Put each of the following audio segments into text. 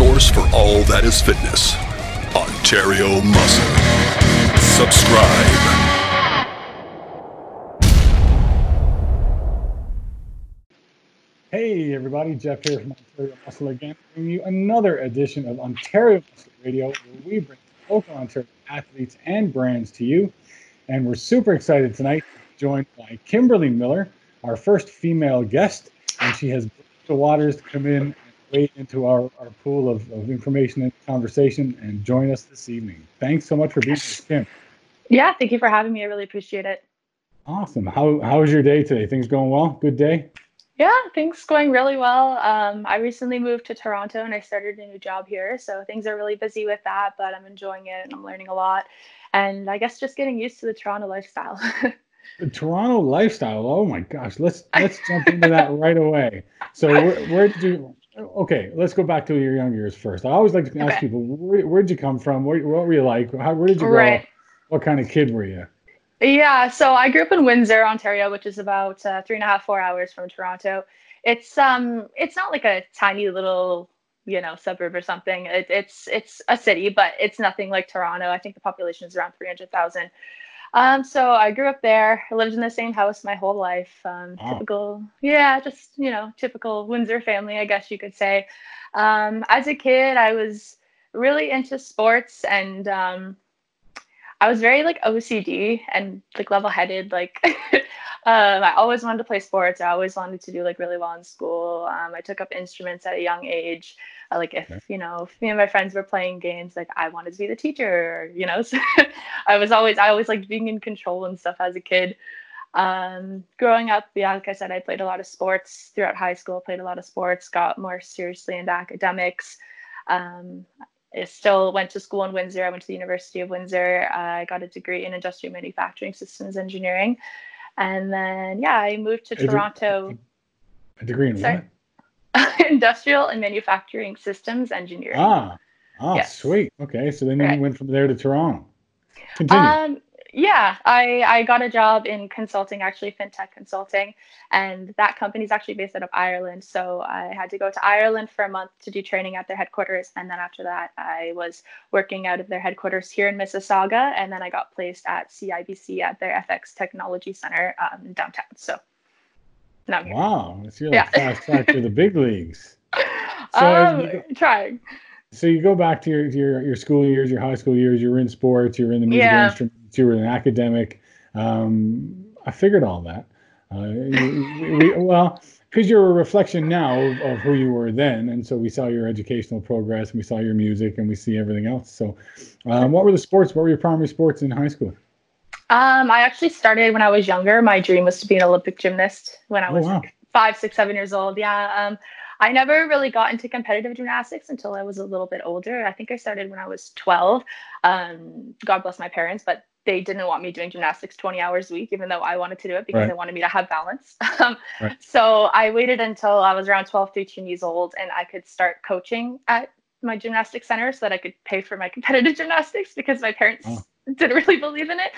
source for all that is fitness. Ontario Muscle. Subscribe. Hey everybody, Jeff here from Ontario Muscle again, bringing you another edition of Ontario Muscle Radio, where we bring local Ontario athletes and brands to you. And we're super excited tonight, joined by Kimberly Miller, our first female guest, and she has the waters to come in wade into our, our pool of, of information and conversation and join us this evening. Thanks so much for being here, Kim. Yeah, thank you for having me. I really appreciate it. Awesome. How how was your day today? Things going well? Good day? Yeah, things going really well. Um, I recently moved to Toronto and I started a new job here, so things are really busy with that. But I'm enjoying it and I'm learning a lot, and I guess just getting used to the Toronto lifestyle. the Toronto lifestyle. Oh my gosh, let's let's jump into that right away. So where, where did you? Okay, let's go back to your young years first. I always like to ask okay. people where where did you come from? Where, what were you like? How where did you grow right. up? What kind of kid were you? Yeah, so I grew up in Windsor, Ontario, which is about uh, three and a half, four hours from Toronto. It's um, it's not like a tiny little, you know, suburb or something. It, it's it's a city, but it's nothing like Toronto. I think the population is around three hundred thousand. Um, so I grew up there. I lived in the same house my whole life. Um, oh. Typical, yeah, just you know, typical Windsor family, I guess you could say. Um, as a kid, I was really into sports and um, I was very like OCD and like level headed. Like, um, I always wanted to play sports. I always wanted to do like really well in school. Um, I took up instruments at a young age. Uh, like, if you know, if me and my friends were playing games, like I wanted to be the teacher. You know, so I was always I always liked being in control and stuff as a kid. Um, growing up, yeah, like I said, I played a lot of sports throughout high school. Played a lot of sports. Got more seriously into academics. Um, I still went to school in Windsor. I went to the University of Windsor. I got a degree in industrial manufacturing systems engineering. And then, yeah, I moved to a Toronto. A degree in Sorry? what? industrial and manufacturing systems engineering. Ah, ah, yes. sweet. Okay, so then right. you went from there to Toronto. Continue. Um, yeah, I, I got a job in consulting, actually fintech consulting, and that company is actually based out of Ireland. So I had to go to Ireland for a month to do training at their headquarters, and then after that, I was working out of their headquarters here in Mississauga, and then I got placed at CIBC at their FX Technology Center um, downtown. So now wow, it's really yeah. fast track to the big leagues. So um, you, trying. So you go back to your, your your school years, your high school years. You're in sports. You're in the music yeah. instrument you were an academic. Um, I figured all that. Uh, we, we, well, because you're a reflection now of, of, who you were then, and so we saw your educational progress, and we saw your music, and we see everything else. So, um, what were the sports? What were your primary sports in high school? Um, I actually started when I was younger. My dream was to be an Olympic gymnast when I oh, was oh, wow. like five, six, seven years old. Yeah. Um, I never really got into competitive gymnastics until I was a little bit older. I think I started when I was 12. Um, God bless my parents, but they didn't want me doing gymnastics 20 hours a week, even though I wanted to do it because right. they wanted me to have balance. Um, right. So I waited until I was around 12, 13 years old and I could start coaching at my gymnastics center so that I could pay for my competitive gymnastics because my parents oh. didn't really believe in it.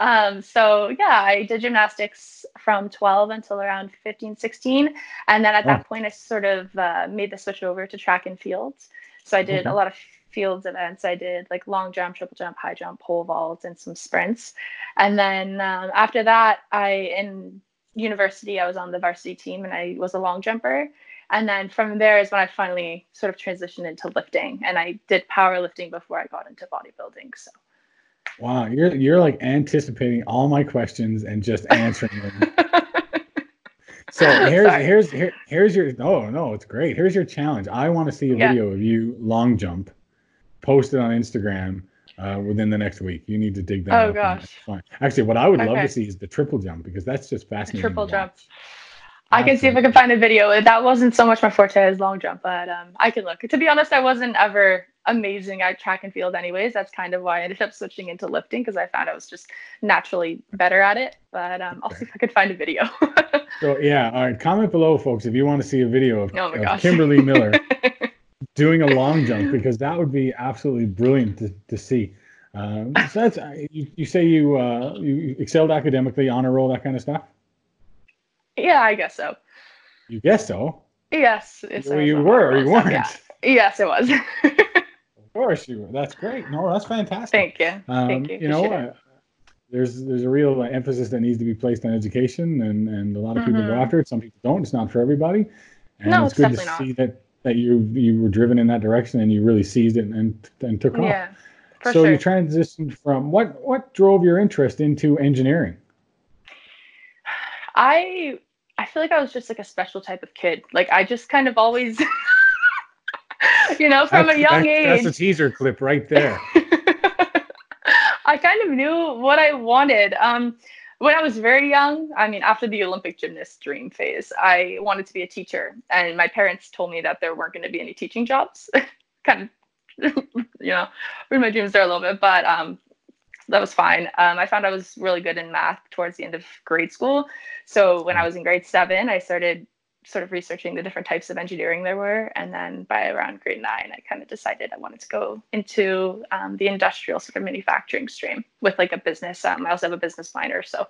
Um, so yeah, I did gymnastics from 12 until around 15, 16. And then at oh. that point, I sort of uh, made the switch over to track and fields. So I did a lot of fields events. I did like long jump, triple jump, high jump, pole vault, and some sprints. And then um, after that, I in university I was on the varsity team and I was a long jumper. And then from there is when I finally sort of transitioned into lifting, and I did powerlifting before I got into bodybuilding. So. Wow, you're you're like anticipating all my questions and just answering them. so here's Sorry. here's here, here's your oh no, it's great. Here's your challenge. I want to see a yeah. video of you long jump post it on Instagram uh, within the next week. You need to dig that. Oh gosh. Actually, what I would okay. love to see is the triple jump because that's just fascinating. The triple jump. I can see if I can find a video. That wasn't so much my forte as long jump, but um, I can look. To be honest, I wasn't ever amazing at track and field, anyways. That's kind of why I ended up switching into lifting because I found I was just naturally better at it. But um, I'll see if I can find a video. so yeah, all right. Comment below, folks, if you want to see a video of, oh of Kimberly Miller doing a long jump because that would be absolutely brilliant to, to see. Um, so that's you, you say you uh, you excelled academically, honor roll, that kind of stuff. Yeah, I guess so. You guess so. Yes. Well, you were you weren't. Yeah. Yes, it was. of course you were. That's great. No, that's fantastic. Thank you. Um, Thank you. You know, uh, there's there's a real emphasis that needs to be placed on education, and and a lot of people go Mhm. after it. Some people don't. It's not for everybody. And No, it's it's good to definitely see that that you you were driven in that direction and you really seized it and and took off. Yeah, so sure. you transitioned from what what drove your interest into engineering? I I feel like I was just like a special type of kid. Like I just kind of always, you know, from That's- a young that's, age. That's a teaser clip right there. I kind of knew what I wanted. Um, when I was very young, I mean, after the Olympic gymnast dream phase, I wanted to be a teacher, and my parents told me that there weren't going to be any teaching jobs. kind of, you know, ruined my dreams there a little bit, but um, that was fine. Um, I found I was really good in math towards the end of grade school. So when I was in grade seven, I started sort of researching the different types of engineering there were. And then by around grade nine, I kind of decided I wanted to go into um, the industrial sort of manufacturing stream with like a business. Um, I also have a business minor. So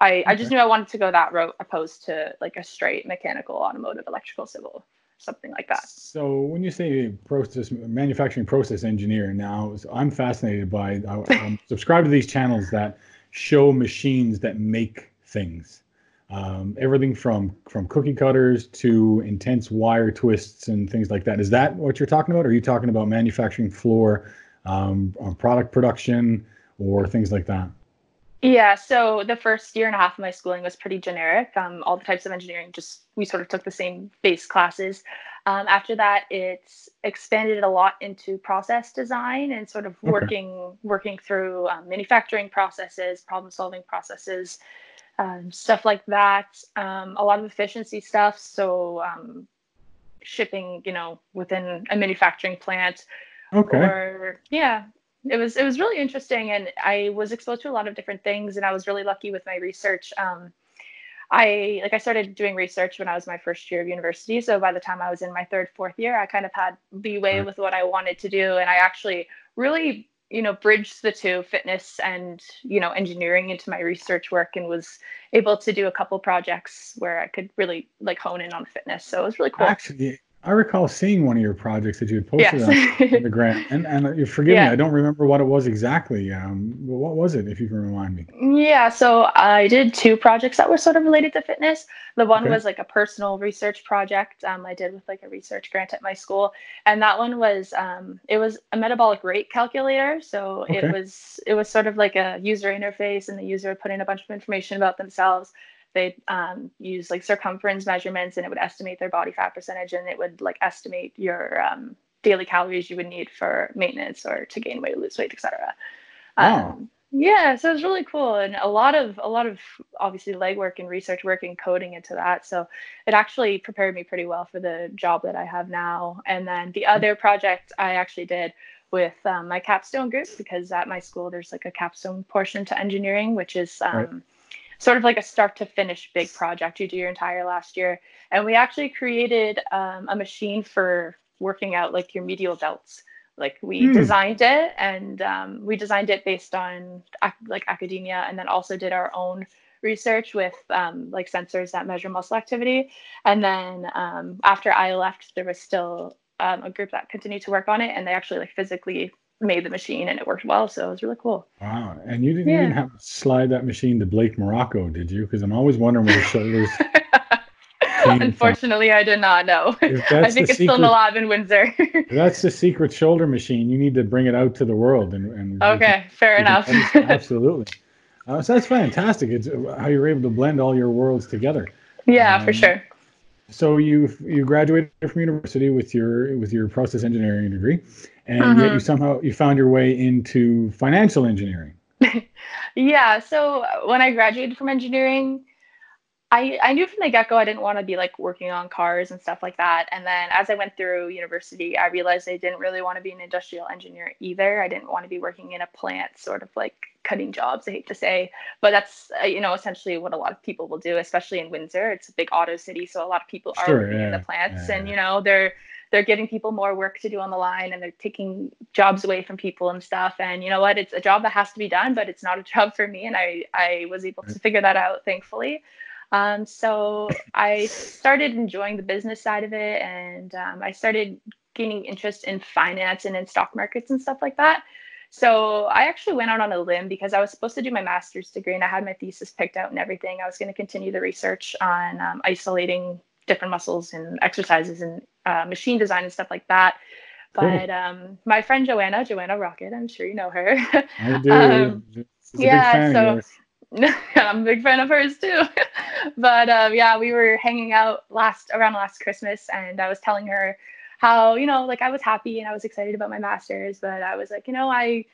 I, I just knew I wanted to go that route opposed to like a straight mechanical, automotive, electrical, civil, something like that. So when you say process manufacturing process engineer, now so I'm fascinated by. I, I'm subscribed to these channels that show machines that make things. Um, everything from from cookie cutters to intense wire twists and things like that. Is that what you're talking about? Or are you talking about manufacturing floor, um, on product production, or things like that? Yeah, so the first year and a half of my schooling was pretty generic. Um, all the types of engineering, just we sort of took the same base classes. Um, after that, it's expanded a lot into process design and sort of Okay. working working through um, manufacturing processes, problem solving processes, um, stuff like that. Um, a lot of efficiency stuff. So um, shipping, you know, within a manufacturing plant, Okay. or yeah it was it was really interesting and i was exposed to a lot of different things and i was really lucky with my research um, i like i started doing research when i was my first year of university so by the time i was in my third fourth year i kind of had leeway with what i wanted to do and i actually really you know bridged the two fitness and you know engineering into my research work and was able to do a couple projects where i could really like hone in on fitness. So it was really cool. Actually, I recall seeing one of your projects that you had posted on yes the grant, and and you forgive me, I don't remember what it was exactly. Um, but what was it, if you can remind me? Yeah, so I did two projects that were sort of related to fitness. The one Okay. was like a personal research project um, I did with like a research grant at my school, and that one was um, it was a metabolic rate calculator. So Okay. it was it was sort of like a user interface, and the user would put in a bunch of information about themselves. They'd um, use like circumference measurements, and it would estimate their body fat percentage, and it would like estimate your um, daily calories you would need for maintenance or to gain weight, lose weight, etc. Wow. Um, yeah, so it was really cool, and a lot of a lot of obviously legwork and research work and coding into that. So it actually prepared me pretty well for the job that I have now. And then the other project I actually did with um, my capstone group because at my school there's like a capstone portion to engineering, which is um, Right. Sort of like a start to finish big project you do your entire last year. And we actually created um, a machine for working out like your medial delts. Like we Hmm. designed it, and um, we designed it based on ac- like academia, and then also did our own research with um, like sensors that measure muscle activity. And then um, after I left, there was still um, a group that continued to work on it, and they actually like physically made the machine, and it worked well. So it was really cool. Wow. And you didn't Yeah. even have to slide that machine to Blake Morocco, did you? Because I'm always wondering where the shoulders. from. Unfortunately, I did not know. I think it's still in the lab in Windsor. that's the secret shoulder machine. You need to bring it out to the world. And, and we can- okay, fair can enough. Absolutely. Uh, so that's fantastic. It's uh, how you're able to blend all your worlds together. yeah, for Um, sure. So you you graduated from university with your with your process engineering degree, and yet you Mhm. somehow you found your way into financial engineering. Yeah, so when I graduated from engineering, I, I knew from the get go I didn't want to be like working on cars and stuff like that. And then as I went through university, I realized I didn't really want to be an industrial engineer either. I didn't want to be working in a plant, sort of like cutting jobs, I hate to say. But that's, uh, you know, essentially what a lot of people will do, especially in Windsor. It's a big auto city. So a lot of people are Sure, working in the plants yeah, and, you know, they're, they're giving people more work to do on the line and they're taking jobs away from people and stuff and you know what it's a job that has to be done but it's not a job for me and i i was able to figure that out thankfully um, so i started enjoying the business side of it and um, i started gaining interest in finance and in stock markets and stuff like that. So I actually went out on a limb because I was supposed to do my master's degree and I had my thesis picked out and everything. I was going to continue the research on um, isolating different muscles and exercises and uh, machine design and stuff like that. But um, my friend Joanna, Joanna Rocket, I'm sure you know her. I do. um, yeah, so I'm a big fan of hers too. but um, yeah, we were hanging out last around last Christmas, and I was telling her how you know like I was happy and I was excited about my masters, but I was like, you know, I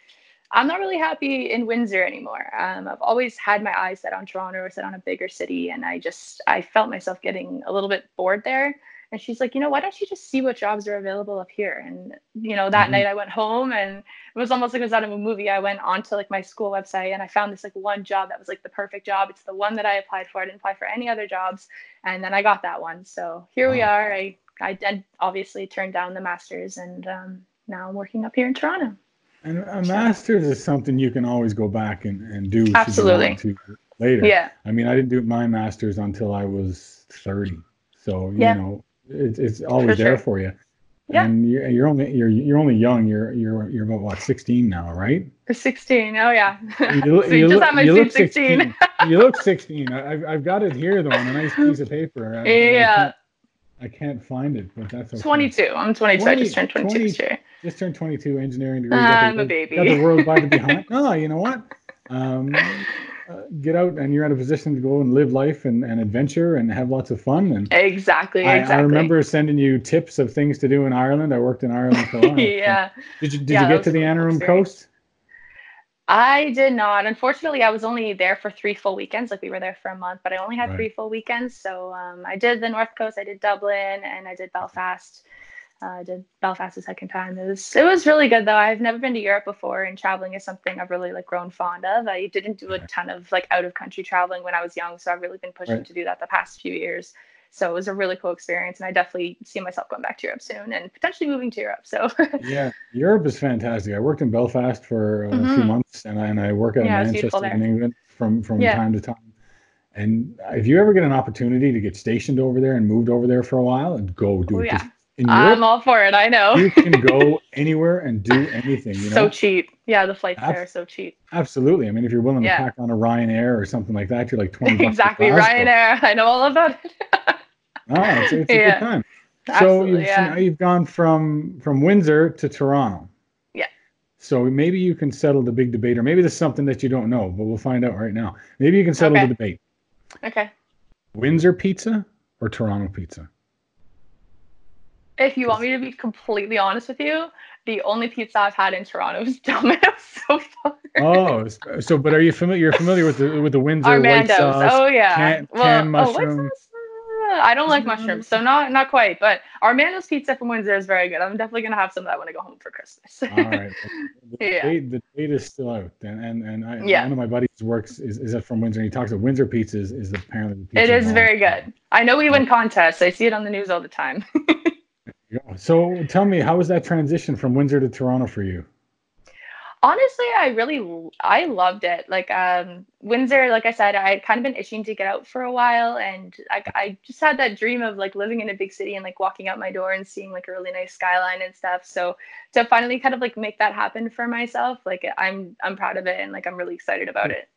I'm not really happy in Windsor anymore. Um, I've always had my eyes set on Toronto or set on a bigger city, and I just I felt myself getting a little bit bored there. And she's like, you know, why don't you just see what jobs are available up here? And you know, that mm-hmm. night I went home and it was almost like it was out of a movie. I went onto like my school website and I found this like one job that was like the perfect job. It's the one that I applied for. I didn't apply for any other jobs, and then I got that one. So here wow. we are. I I did obviously turned down the masters, and um, now I'm working up here in Toronto. And a master's is something you can always go back and, and do absolutely later. Yeah. I mean, I didn't do my master's until I was 30. So, you yeah. know, it's, it's always for there sure. for you. Yeah. And you're, you're only you're you're only young. You're you're you're about what 16 now, right? 16. Oh yeah. You, so you, you just have my you 16. 16. you look 16. I've I've got it here though on a nice piece of paper. I, yeah. I can't find it, but that's okay. 22. I'm 22. 20, I just turned 22 20, this. Just turned 22, engineering degree. I'm the, a baby. Got the world by the behind. oh, you know what? Um, uh, get out and you're in a position to go and live life and, and adventure and have lots of fun. And exactly, I, exactly. I remember sending you tips of things to do in Ireland. I worked in Ireland for a while. yeah. Did you did yeah, you get to the Antrim coast? I did not. Unfortunately, I was only there for three full weekends. Like we were there for a month, but I only had right. three full weekends. So um, I did the North Coast, I did Dublin, and I did Belfast. Uh, I did Belfast the second time. It was it was really good though. I've never been to Europe before, and traveling is something I've really like grown fond of. I didn't do a ton of like out of country traveling when I was young, so I've really been pushing right. to do that the past few years. So it was a really cool experience, and I definitely see myself going back to Europe soon and potentially moving to Europe. So yeah, Europe is fantastic. I worked in Belfast for mm-hmm. a few months, and I, and I work out yeah, in Manchester in England from from yeah. time to time. And if you ever get an opportunity to get stationed over there and moved over there for a while, and go do oh, it. Yeah. In Europe, I'm all for it. I know. you can go anywhere and do anything. You know? So cheap. Yeah, the flights Ab- there are so cheap. Absolutely. I mean, if you're willing yeah. to pack on a Ryanair or something like that, you're like 20 Exactly. Ryanair. I know all about it. Oh, it's, it's a yeah. good time. So you've, yeah. now you've gone from from Windsor to Toronto. Yeah. So maybe you can settle the big debate, or maybe there's something that you don't know, but we'll find out right now. Maybe you can settle okay. the debate. Okay. Windsor pizza or Toronto pizza? If you want me to be completely honest with you, the only pizza I've had in Toronto is Domino's so far. oh, so but are you familiar? You're familiar with the with the Windsor Armando's. white sauce? Oh yeah. Can, well, can mushroom. Oh, I don't like mushrooms, so not not quite. But Armando's pizza from Windsor is very good. I'm definitely gonna have some of that when I go home for Christmas. All right. The, yeah. date, the date is still out, and and, and I, yeah. one of my buddies works is, is from Windsor. and He talks about Windsor pizza is, is apparently the pizza. It is very good. I know we win oh. contests. I see it on the news all the time. so tell me, how was that transition from Windsor to Toronto for you? honestly i really i loved it. Like um windsor like i said i had kind of been itching to get out for a while and I, I just had that dream of like living in a big city and like walking out my door and seeing like a really nice skyline and stuff. So to finally kind of like make that happen for myself like i'm i'm proud of it and like i'm really excited about it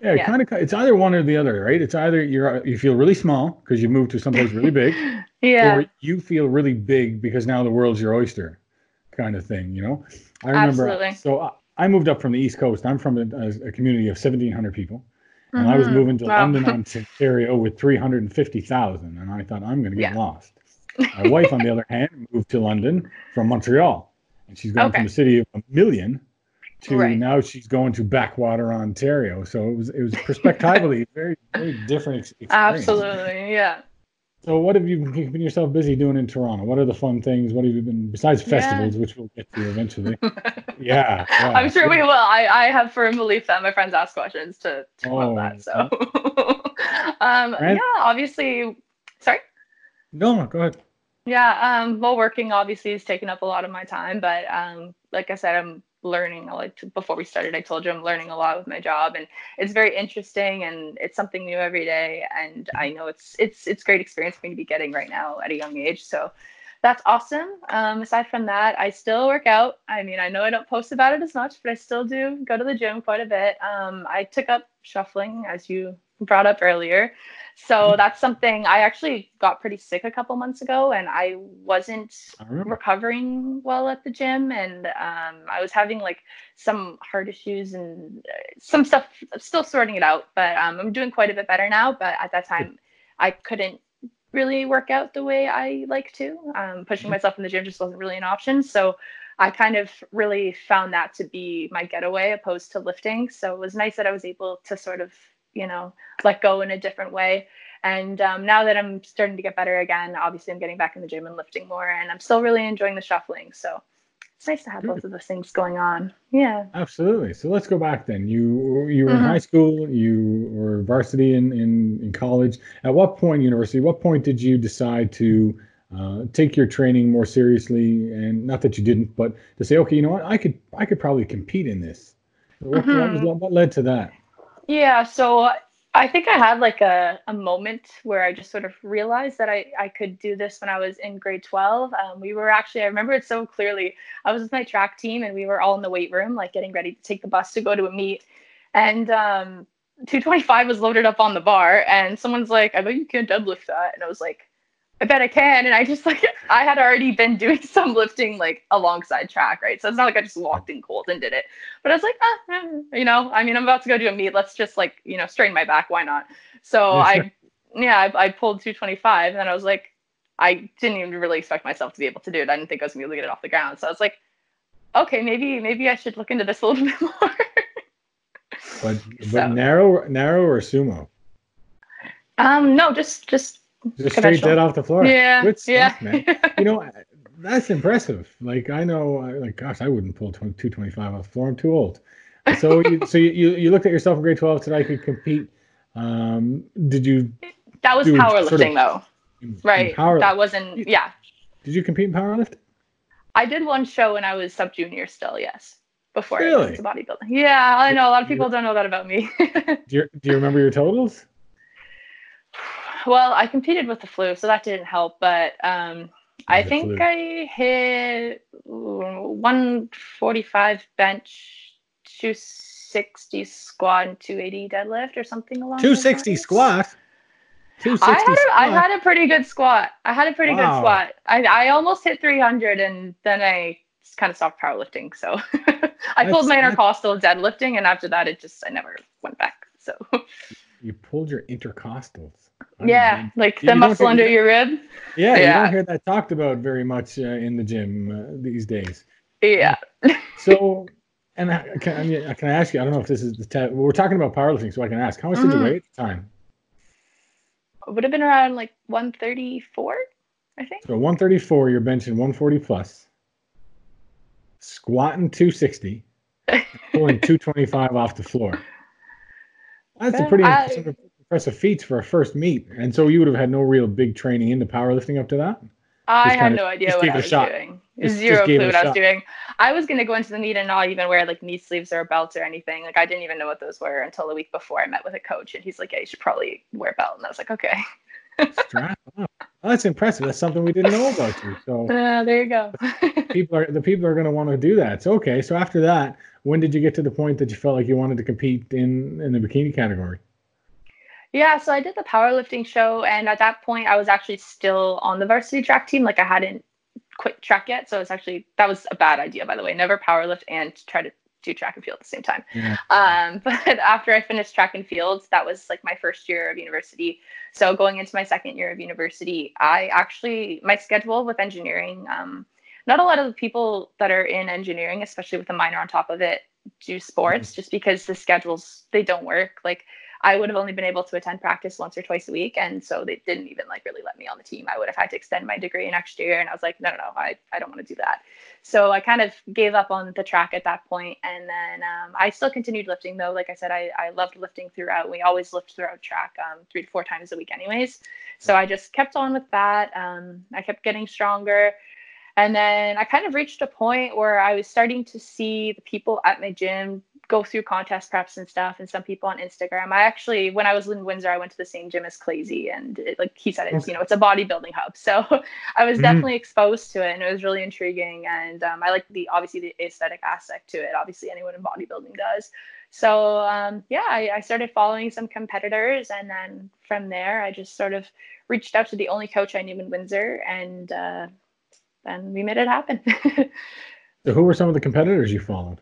yeah, yeah. kind of it's either one or the other right it's either you're you feel really small because you moved to someplace really big yeah or you feel really big because now the world's your oyster kind of thing you know i remember Absolutely. so uh, I moved up from the East Coast. I'm from a, a community of 1,700 people. And mm-hmm. I was mm-hmm. moving to wow. London, Ontario with 350,000. And I thought, I'm going to get yeah. lost. My wife, on the other hand, moved to London from Montreal. And she's going okay. from a city of a million to right. now she's going to backwater Ontario. So it was it was perspectively very very different experience. Absolutely, yeah. So, what have you been keeping yourself busy doing in Toronto? What are the fun things? What have you been besides festivals, yeah. which we'll get to eventually? yeah, yeah, I'm sure we will. I, I have firm belief that my friends ask questions to, to oh, that. So, um, yeah, obviously. Sorry. No, go ahead. Yeah, um, well, working obviously is taking up a lot of my time, but um, like I said, I'm learning like before we started i told you i'm learning a lot with my job and it's very interesting and it's something new every day and i know it's it's it's great experience for me to be getting right now at a young age so that's awesome. Um, aside from that, I still work out. I mean, I know I don't post about it as much, but I still do go to the gym quite a bit. Um, I took up shuffling, as you brought up earlier. So that's something I actually got pretty sick a couple months ago, and I wasn't I recovering well at the gym, and um, I was having like some heart issues and uh, some stuff. Still sorting it out, but um, I'm doing quite a bit better now. But at that time, I couldn't really work out the way I like to. Um, pushing mm-hmm. myself in the gym just wasn't really an option. So I kind of really found that to be my getaway opposed to lifting. So it was nice that I was able to sort of, you know, let go in a different way. And um, now that I'm starting to get better again, obviously I'm getting back in the gym and lifting more, and I'm still really enjoying the shuffling. So it's nice to have both of those things going on. Yeah. Absolutely. So let's go back then. You you were mm-hmm. in high school, you were varsity in, in, in college. At what point, university, what point did you decide to uh, take your training more seriously? And not that you didn't, but to say, okay, you know what, I could I could probably compete in this. What, mm-hmm. what, what led to that? Yeah, so I think I had like a, a moment where I just sort of realized that I, I could do this when I was in grade 12. Um, we were actually, I remember it so clearly. I was with my track team and we were all in the weight room, like getting ready to take the bus to go to a meet. And um, 225 was loaded up on the bar. And someone's like, I bet you can't deadlift that. And I was like, I bet I can. And I just like I had already been doing some lifting like alongside track, right? So it's not like I just walked in cold and did it. But I was like, ah, eh, you know, I mean, I'm about to go do a meet. Let's just like, you know, strain my back. Why not? So I, yeah, I, I pulled 225, and I was like, I didn't even really expect myself to be able to do it. I didn't think I was gonna be able to get it off the ground. So I was like, okay, maybe maybe I should look into this a little bit more. but but so. narrow narrow or sumo? Um, no, just just just straight dead off the floor. Yeah. Good stuff, yeah. man. You know, that's impressive. Like I know, like gosh, I wouldn't pull 225 off the floor. I'm too old. So you, so you, you looked at yourself in grade 12 said I could compete. Um, did you? That was powerlifting sort of, though, right? Power, that wasn't. Yeah. Did you compete in powerlifting? I did one show when I was sub junior still. Yes. Before really? I to bodybuilding. Yeah, I know a lot of people don't know that about me. do you do you remember your totals? Well, I competed with the flu, so that didn't help. But um, I think flu. I hit 145 bench, 260 squat, and 280 deadlift, or something along. 260 squat. 260 I had, a, I had a pretty good squat. I had a pretty wow. good squat. I, I almost hit 300, and then I kind of stopped powerlifting. So I pulled my intercostal deadlifting, and after that, it just I never went back. So you pulled your intercostals. Yeah, like the muscle under your rib. Yeah, yeah, you don't hear that talked about very much uh, in the gym uh, these days. Yeah. so, and I, can, I, mean, can I ask you? I don't know if this is the te- we're talking about powerlifting, so I can ask. How much mm-hmm. did you mm-hmm. weigh at the time? It would have been around like 134, I think. So 134, you're benching 140 plus, squatting 260, pulling 225 off the floor. That's a pretty I, impressive feats for a first meet. And so you would have had no real big training into powerlifting up to that? I had no idea what I was doing. Just, Zero just clue what I was doing. I was gonna go into the meet and not even wear like knee sleeves or a belt or anything. Like I didn't even know what those were until the week before I met with a coach and he's like, Yeah, you should probably wear a belt. And I was like, Okay. Strap up. Oh, that's impressive. That's something we didn't know about you. So uh, there you go. people are the people are gonna want to do that. So okay. So after that, when did you get to the point that you felt like you wanted to compete in in the bikini category? Yeah, so I did the powerlifting show, and at that point, I was actually still on the varsity track team. Like I hadn't quit track yet, so it's actually that was a bad idea, by the way. Never powerlift and try to do track and field at the same time. Yeah. Um, but after I finished track and fields, that was like my first year of university. So going into my second year of university, I actually my schedule with engineering. Um, not a lot of the people that are in engineering, especially with a minor on top of it, do sports mm-hmm. just because the schedules they don't work. Like I would have only been able to attend practice once or twice a week. And so they didn't even like really let me on the team. I would have had to extend my degree next year. And I was like, no, no, no, I, I don't want to do that. So I kind of gave up on the track at that point. And then um, I still continued lifting though. Like I said, I, I loved lifting throughout. We always lift throughout track um, three to four times a week anyways. So I just kept on with that. Um, I kept getting stronger. And then I kind of reached a point where I was starting to see the people at my gym go through contest preps and stuff and some people on Instagram. I actually when I was in Windsor, I went to the same gym as Clazy and it, like he said it's you know it's a bodybuilding hub. So I was mm-hmm. definitely exposed to it and it was really intriguing and um, I like the obviously the aesthetic aspect to it. Obviously anyone in bodybuilding does. So um, yeah, I, I started following some competitors and then from there I just sort of reached out to the only coach I knew in Windsor and uh, then we made it happen. so who were some of the competitors you followed?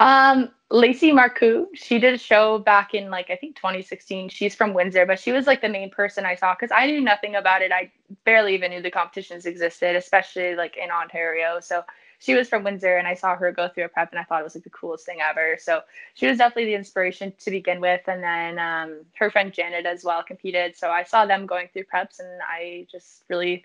Um, Lacey Marcoux, she did a show back in like I think 2016. She's from Windsor, but she was like the main person I saw because I knew nothing about it. I barely even knew the competitions existed, especially like in Ontario. So she was from Windsor, and I saw her go through a prep, and I thought it was like the coolest thing ever. So she was definitely the inspiration to begin with. And then um, her friend Janet as well competed. So I saw them going through preps, and I just really,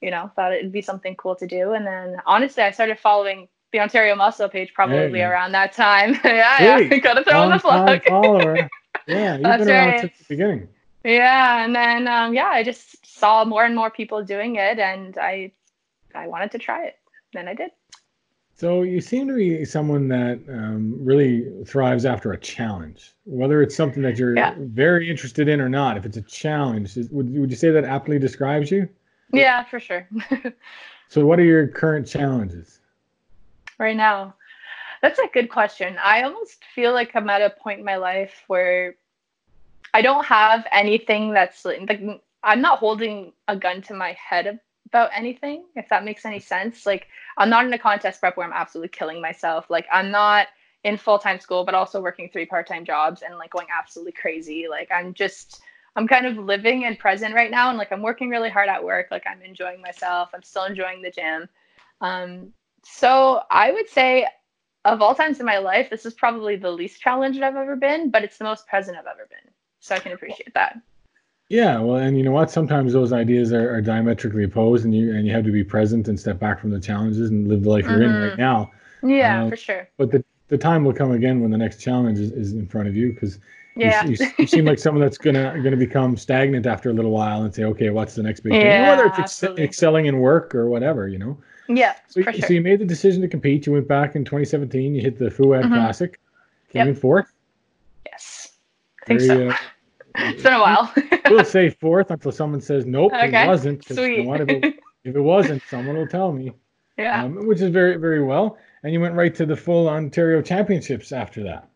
you know, thought it'd be something cool to do. And then honestly, I started following the Ontario Muscle page probably around that time. yeah, hey, yeah. Gotta throw in the plug. follower. Yeah, you've That's been around right. since the beginning. Yeah, and then um, yeah, I just saw more and more people doing it, and I I wanted to try it. Then I did. So you seem to be someone that um, really thrives after a challenge, whether it's something that you're yeah. very interested in or not. If it's a challenge, would would you say that aptly describes you? Yeah, for sure. so, what are your current challenges? right now? That's a good question. I almost feel like I'm at a point in my life where I don't have anything that's like I'm not holding a gun to my head about anything, if that makes any sense. Like I'm not in a contest prep where I'm absolutely killing myself. Like I'm not in full-time school but also working three part-time jobs and like going absolutely crazy. Like I'm just I'm kind of living and present right now and like I'm working really hard at work. Like I'm enjoying myself. I'm still enjoying the gym. Um, so I would say of all times in my life, this is probably the least challenged I've ever been, but it's the most present I've ever been. So I can appreciate that. Yeah, well, and you know what? Sometimes those ideas are, are diametrically opposed, and you and you have to be present and step back from the challenges and live the life you're mm-hmm. in right mm-hmm. now. Yeah, uh, for sure. But the the time will come again when the next challenge is, is in front of you because yeah. You, you, you, seem like someone that's gonna gonna become stagnant after a little while and say, okay, what's the next big yeah, thing? Whether it's ex- excelling in work or whatever, you know. Yeah. So, sure. so you made the decision to compete. You went back in 2017. You hit the Fouad mm-hmm. Classic. Came yep. in fourth. Yes. I think Very, so. Uh, it's been a while. we'll say fourth until someone says nope, okay. it wasn't. Sweet. You know if, it, if, it, wasn't, someone will tell me. Yeah. Um, which is very very well. And you went right to the full Ontario Championships after that.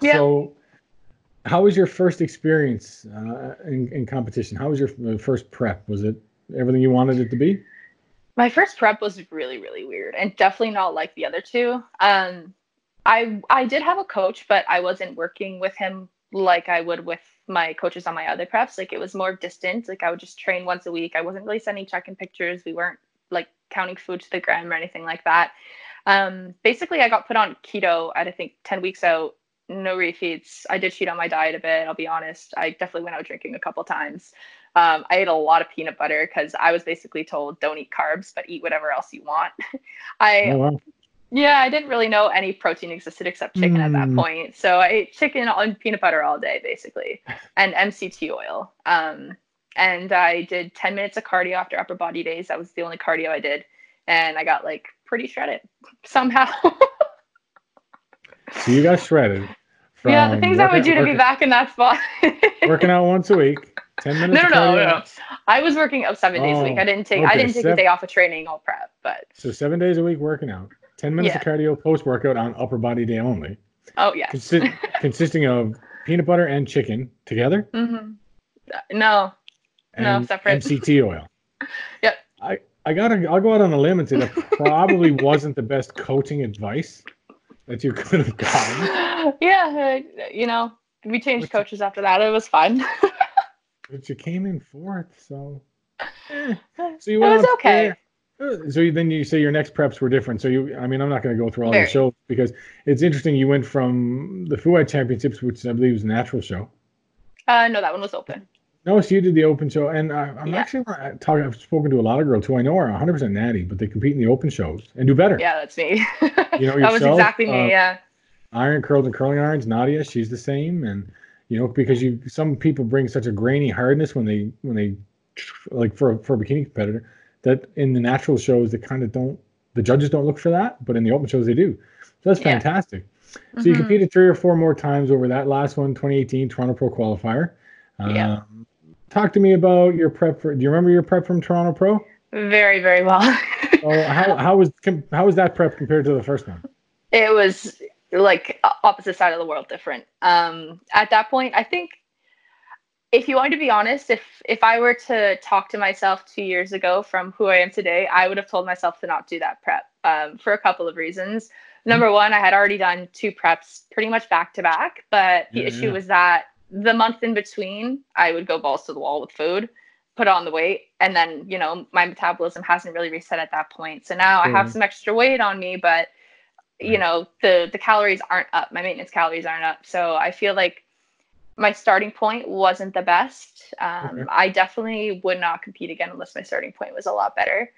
Yeah. So, how was your first experience uh, in, in competition? How was your first prep? Was it everything you wanted it to be? my first prep was really really weird and definitely not like the other two. Um i i did have a coach but i wasn't working with him like i would with my coaches on my other preps. Like it was more distant like i would just train once a week. I wasn't really sending check-in pictures. We weren't like counting food to the gram or anything like that. Um basically i got put on keto at i think 10 weeks out no refeeds i did cheat on my diet a bit i'll be honest i definitely went out drinking a couple times um, I ate a lot of peanut butter because I was basically told don't eat carbs, but eat whatever else you want. I oh, wow. yeah, I didn't really know any protein existed except chicken mm. at that hmm. point. So I ate chicken and peanut butter all day basically, and MCT oil. Um, and I did 10 minutes of cardio after upper body days. That was the only cardio I did, and I got like pretty shredded somehow. so you got shredded. yeah, the things I would do to working, be back in that spot. working out once a week. Ten minutes. No, no, no, no. I was working out seven days oh, a week. I didn't take. Okay, I didn't take seven, a day off of training all prep, but. So seven days a week working out. Ten minutes yeah. of cardio post workout on upper body day only. Oh yeah. Consi- consisting of peanut butter and chicken together. Mm-hmm. No. no, separate. MCT oil. yep. I I gotta I'll go out on a limb and say that probably wasn't the best coaching advice that you could have gotten. Yeah, uh, you know, we changed coaches after that. It was fun. but you came in fourth, so. Eh. So you went it was okay. Uh, so then you say your next preps were different. So you, I mean, I'm not going to go through all Very. the shows because it's interesting. You went from the Fouad Championships, which I believe was a natural show. Uh, no, that one was open. No, so you did the open show, and I, am yeah. actually talking. I've spoken to a lot of girls who I know are 100% natty, but they compete in the open shows and do better. Yeah, that's me. you know, yourself, that was exactly me. Uh, yeah. Iron curls and curling irons. Nadia, she's the same, and you know, because you some people bring such a grainy hardness when they when they like for for a bikini competitor that in the natural shows they kind of don't the judges don't look for that, but in the open shows they do. So that's fantastic. Yeah. So mm-hmm. you competed three or four more times over that last one, 2018 Toronto Pro Qualifier. Yeah. Talk to me about your prep for. Do you remember your prep from Toronto Pro? Very, very well. oh, how how was how was that prep compared to the first one? It was like opposite side of the world different. Um, at that point, I think if you wanted to be honest, if if I were to talk to myself two years ago from who I am today, I would have told myself to not do that prep um, for a couple of reasons. Number one, I had already done two preps pretty much back to back, but the yeah, issue yeah. was that the month in between, I would go balls to the wall with food, put on the weight, and then you know my metabolism hasn't really reset at that point. So now mm. I have some extra weight on me, but you know the the calories aren't up. My maintenance calories aren't up. So I feel like my starting point wasn't the best. Um, okay. I definitely would not compete again unless my starting point was a lot better.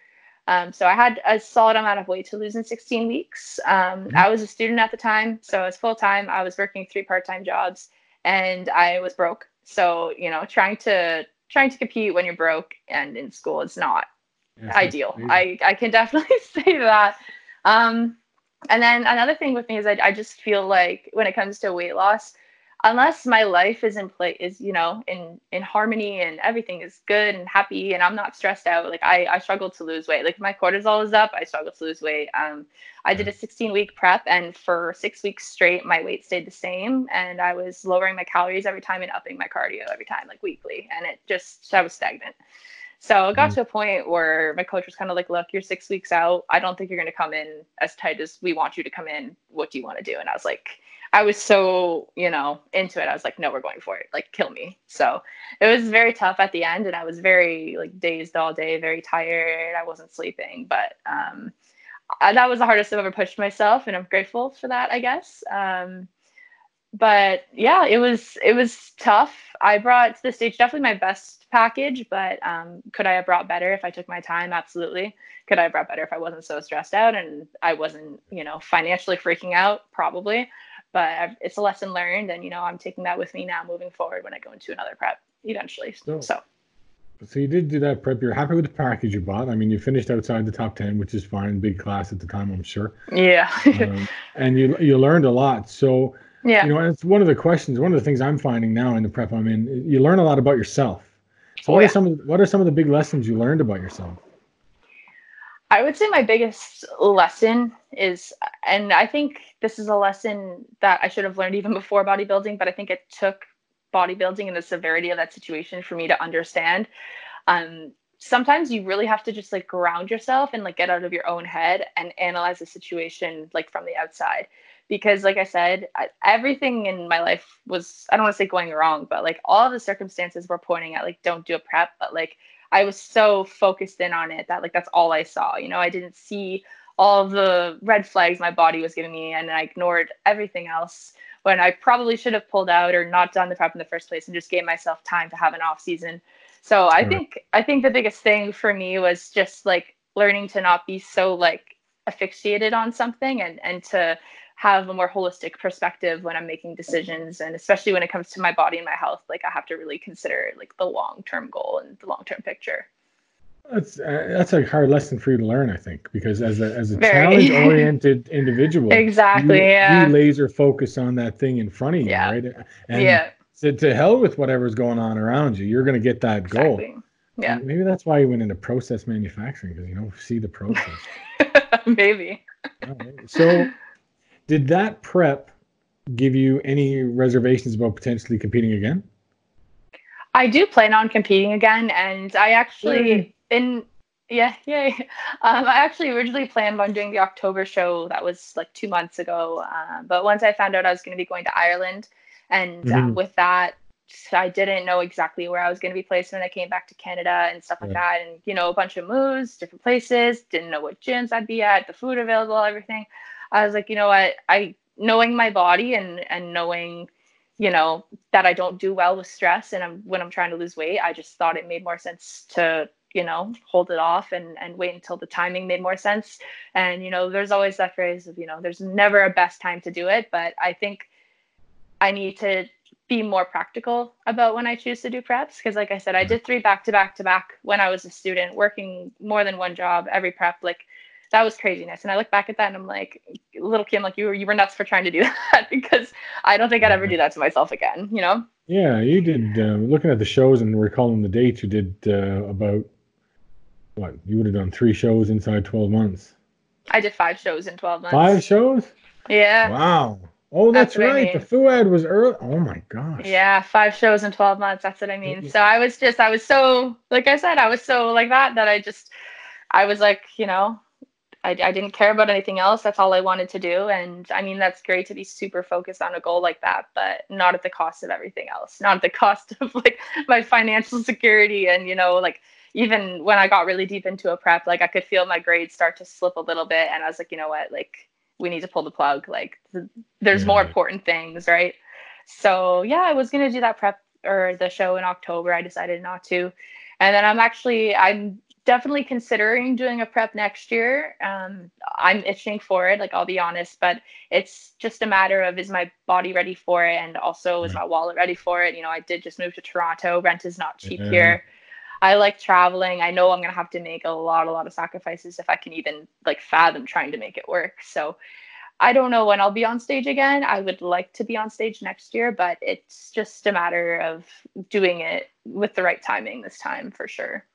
Um, so I had a solid amount of weight to lose in 16 weeks. Um, mm-hmm. I was a student at the time, so I was full time. I was working three part time jobs, and I was broke. So you know, trying to trying to compete when you're broke and in school is not ideal. I I can definitely say that. Um, and then another thing with me is I, I just feel like when it comes to weight loss, unless my life is in place is you know in in harmony and everything is good and happy and i'm not stressed out like i i struggle to lose weight like my cortisol is up i struggle to lose weight um i did a 16 week prep and for six weeks straight my weight stayed the same and i was lowering my calories every time and upping my cardio every time like weekly and it just i was stagnant so it got mm-hmm. to a point where my coach was kind of like, look, you're six weeks out. I don't think you're going to come in as tight as we want you to come in. What do you want to do? And I was like, I was so, you know, into it. I was like, no, we're going for it. Like, kill me. So it was very tough at the end. And I was very, like, dazed all day, very tired. I wasn't sleeping. But um, I, that was the hardest I've ever pushed myself. And I'm grateful for that, I guess. Um, but yeah, it was it was tough. I brought to the stage definitely my best package, but um, could I have brought better if I took my time? Absolutely. Could I have brought better if I wasn't so stressed out and I wasn't, you know, financially freaking out? Probably but I've, it's a lesson learned and you know i'm taking that with me now moving forward when i go into another prep eventually. So, so. so you did do that prep. You're happy with the package you bought. I mean you finished outside the top 10 which is fine. Big class at the time i'm sure. Yeah. Um, and you you learned a lot. So yeah. you know it's one of the questions one of the things i'm finding now in the prep i'm in you learn a lot about yourself. So oh, what yeah. are some of what are some of the big lessons you learned about yourself I would say my biggest lesson is, and I think this is a lesson that I should have learned even before bodybuilding, but I think it took bodybuilding and the severity of that situation for me to understand. Um, sometimes you really have to just like ground yourself and like get out of your own head and analyze the situation like from the outside because like i said I, everything in my life was i don't want to say going wrong but like all the circumstances were pointing at like don't do a prep but like I was so focused in on it that like that's all I saw. You know, I didn't see all the red flags my body was giving me and I ignored everything else when I probably should have pulled out or not done the prep in the first place and just gave myself time to have an off season. So I think I think the biggest thing for me was just like learning to not be so like asphyxiated on something and and to have a more holistic perspective when I'm making decisions. And especially when it comes to my body and my health, like I have to really consider like the long term goal and the long term picture. That's uh, that's a hard lesson for you to learn, I think, because as a as a challenge oriented individual, exactly, you, yeah, you laser focus on that thing in front of you, yeah. right? And yeah. To, to hell with whatever's going on around you, you're going to get that exactly. goal. Yeah, and maybe that's why you went into process manufacturing because you don't see the process. maybe. Right. So did that prep give you any reservations about potentially competing again? I do plan on competing again, and I actually in yeah yay. Um, I actually originally planned on doing the October show that was like two months ago, uh, but once I found out I was going to be going to Ireland, and uh, mm-hmm. uh, with that I didn't know exactly where I was going to be placed when I came back to Canada and stuff like yeah. that. And, you know, a bunch of moves, different places, didn't know what gyms I'd be at, the food available, everything. I was like, you know what, I knowing my body and and knowing, you know, that I don't do well with stress and I'm when I'm trying to lose weight, I just thought it made more sense to you know hold it off and and wait until the timing made more sense. And you know there's always that phrase of you know there's never a best time to do it but i think i need to be more practical about when i choose to do preps. Because like i said i mm-hmm. did three back to back to back when i was a student working more than one job every prep like that was craziness. And I look back at that and I'm like, little Kim, like you were you were nuts for trying to do that because I don't think I'd ever do that to myself again. You know? Yeah, you did. Uh, looking at the shows and recalling the dates, you did uh, about what? You would have done three shows inside twelve months. I did five shows in twelve months. Five shows? Yeah. Wow. Oh, that's, That's what I right. The mean. Fouad was early. Oh my gosh. Yeah, five shows in 12 months. That's what I mean. So I was just, I was so, like I said, I was so like that, that I just, I was like, you know, I, I didn't care about anything else. That's all I wanted to do. And I mean, that's great to be super focused on a goal like that, but not at the cost of everything else, not at the cost of like my financial security. And, you know, like even when I got really deep into a prep, like I could feel my grades start to slip a little bit. And I was like, you know what, like, we need to pull the plug. Like, th- there's more mm-hmm. important things, right? So yeah, I was gonna do that prep or the show in October. I decided not to, and then I'm actually I'm definitely considering doing a prep next year. Um, I'm itching for it, like I'll be honest, but it's just a matter of is my body ready for it, and also is Right. my wallet ready for it. You know, I did just move to Toronto. Rent is not cheap Yeah. here. I like traveling. I know I'm gonna have to make a lot, a lot of sacrifices if I can even like fathom trying to make it work. So I don't know when I'll be on stage again. I would like to be on stage next year, but it's just a matter of doing it with the right timing this time for sure.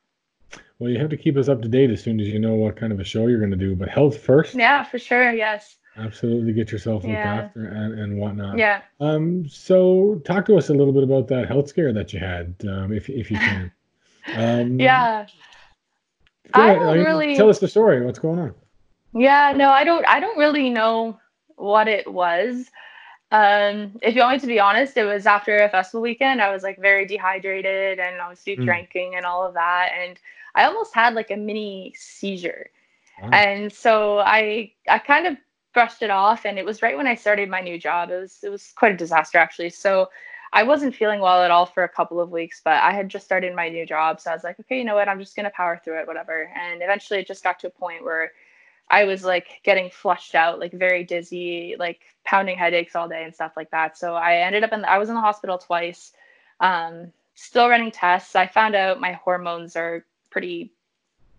Well, you have to keep us up to date as soon as you know what kind of a show you're going to do. But health first. Yeah, for sure. Yes. Absolutely, get yourself looked Yeah. after and, and whatnot. Yeah. Um. So, talk to us a little bit about that health scare that you had, um, if if you can. Um, Yeah. I don't mean, really- tell us the story. What's going on? Yeah, no, I don't I don't really know what it was. Um, if you want me to be honest, it was after a festival weekend. I was like very dehydrated and obviously Mm. drinking and all of that. And I almost had like a mini seizure. Wow. And so I I kind of brushed it off and it was right when I started my new job. It was it was quite a disaster actually. So I wasn't feeling well at all for a couple of weeks, but I had just started my new job. So I was like, okay, you know what? I'm just going to power through it, whatever. And eventually it just got to a point where I was like getting flushed out, like very dizzy, like pounding headaches all day and stuff like that. So I ended up in the, I was in the hospital twice, um, still running tests. I found out my hormones are pretty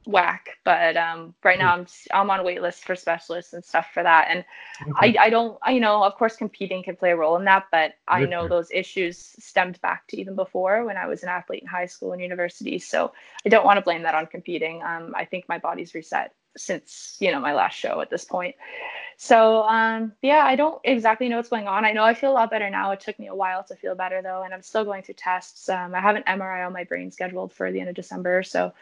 whack, but um, right now I'm s- I'm on wait list for specialists and stuff for that. And Okay. I, I don't, I, you know, of course, competing can play a role in that, but I know those issues stemmed back to even before when I was an athlete in high school and university. So I don't want to blame that on competing. Um, I think my body's reset since, you know, my last show at this point. So um, yeah, I don't exactly know what's going on. I know I feel a lot better now. It took me a while to feel better though, and I'm still going through tests. Um, I have an MRI on my brain scheduled for the end of December, so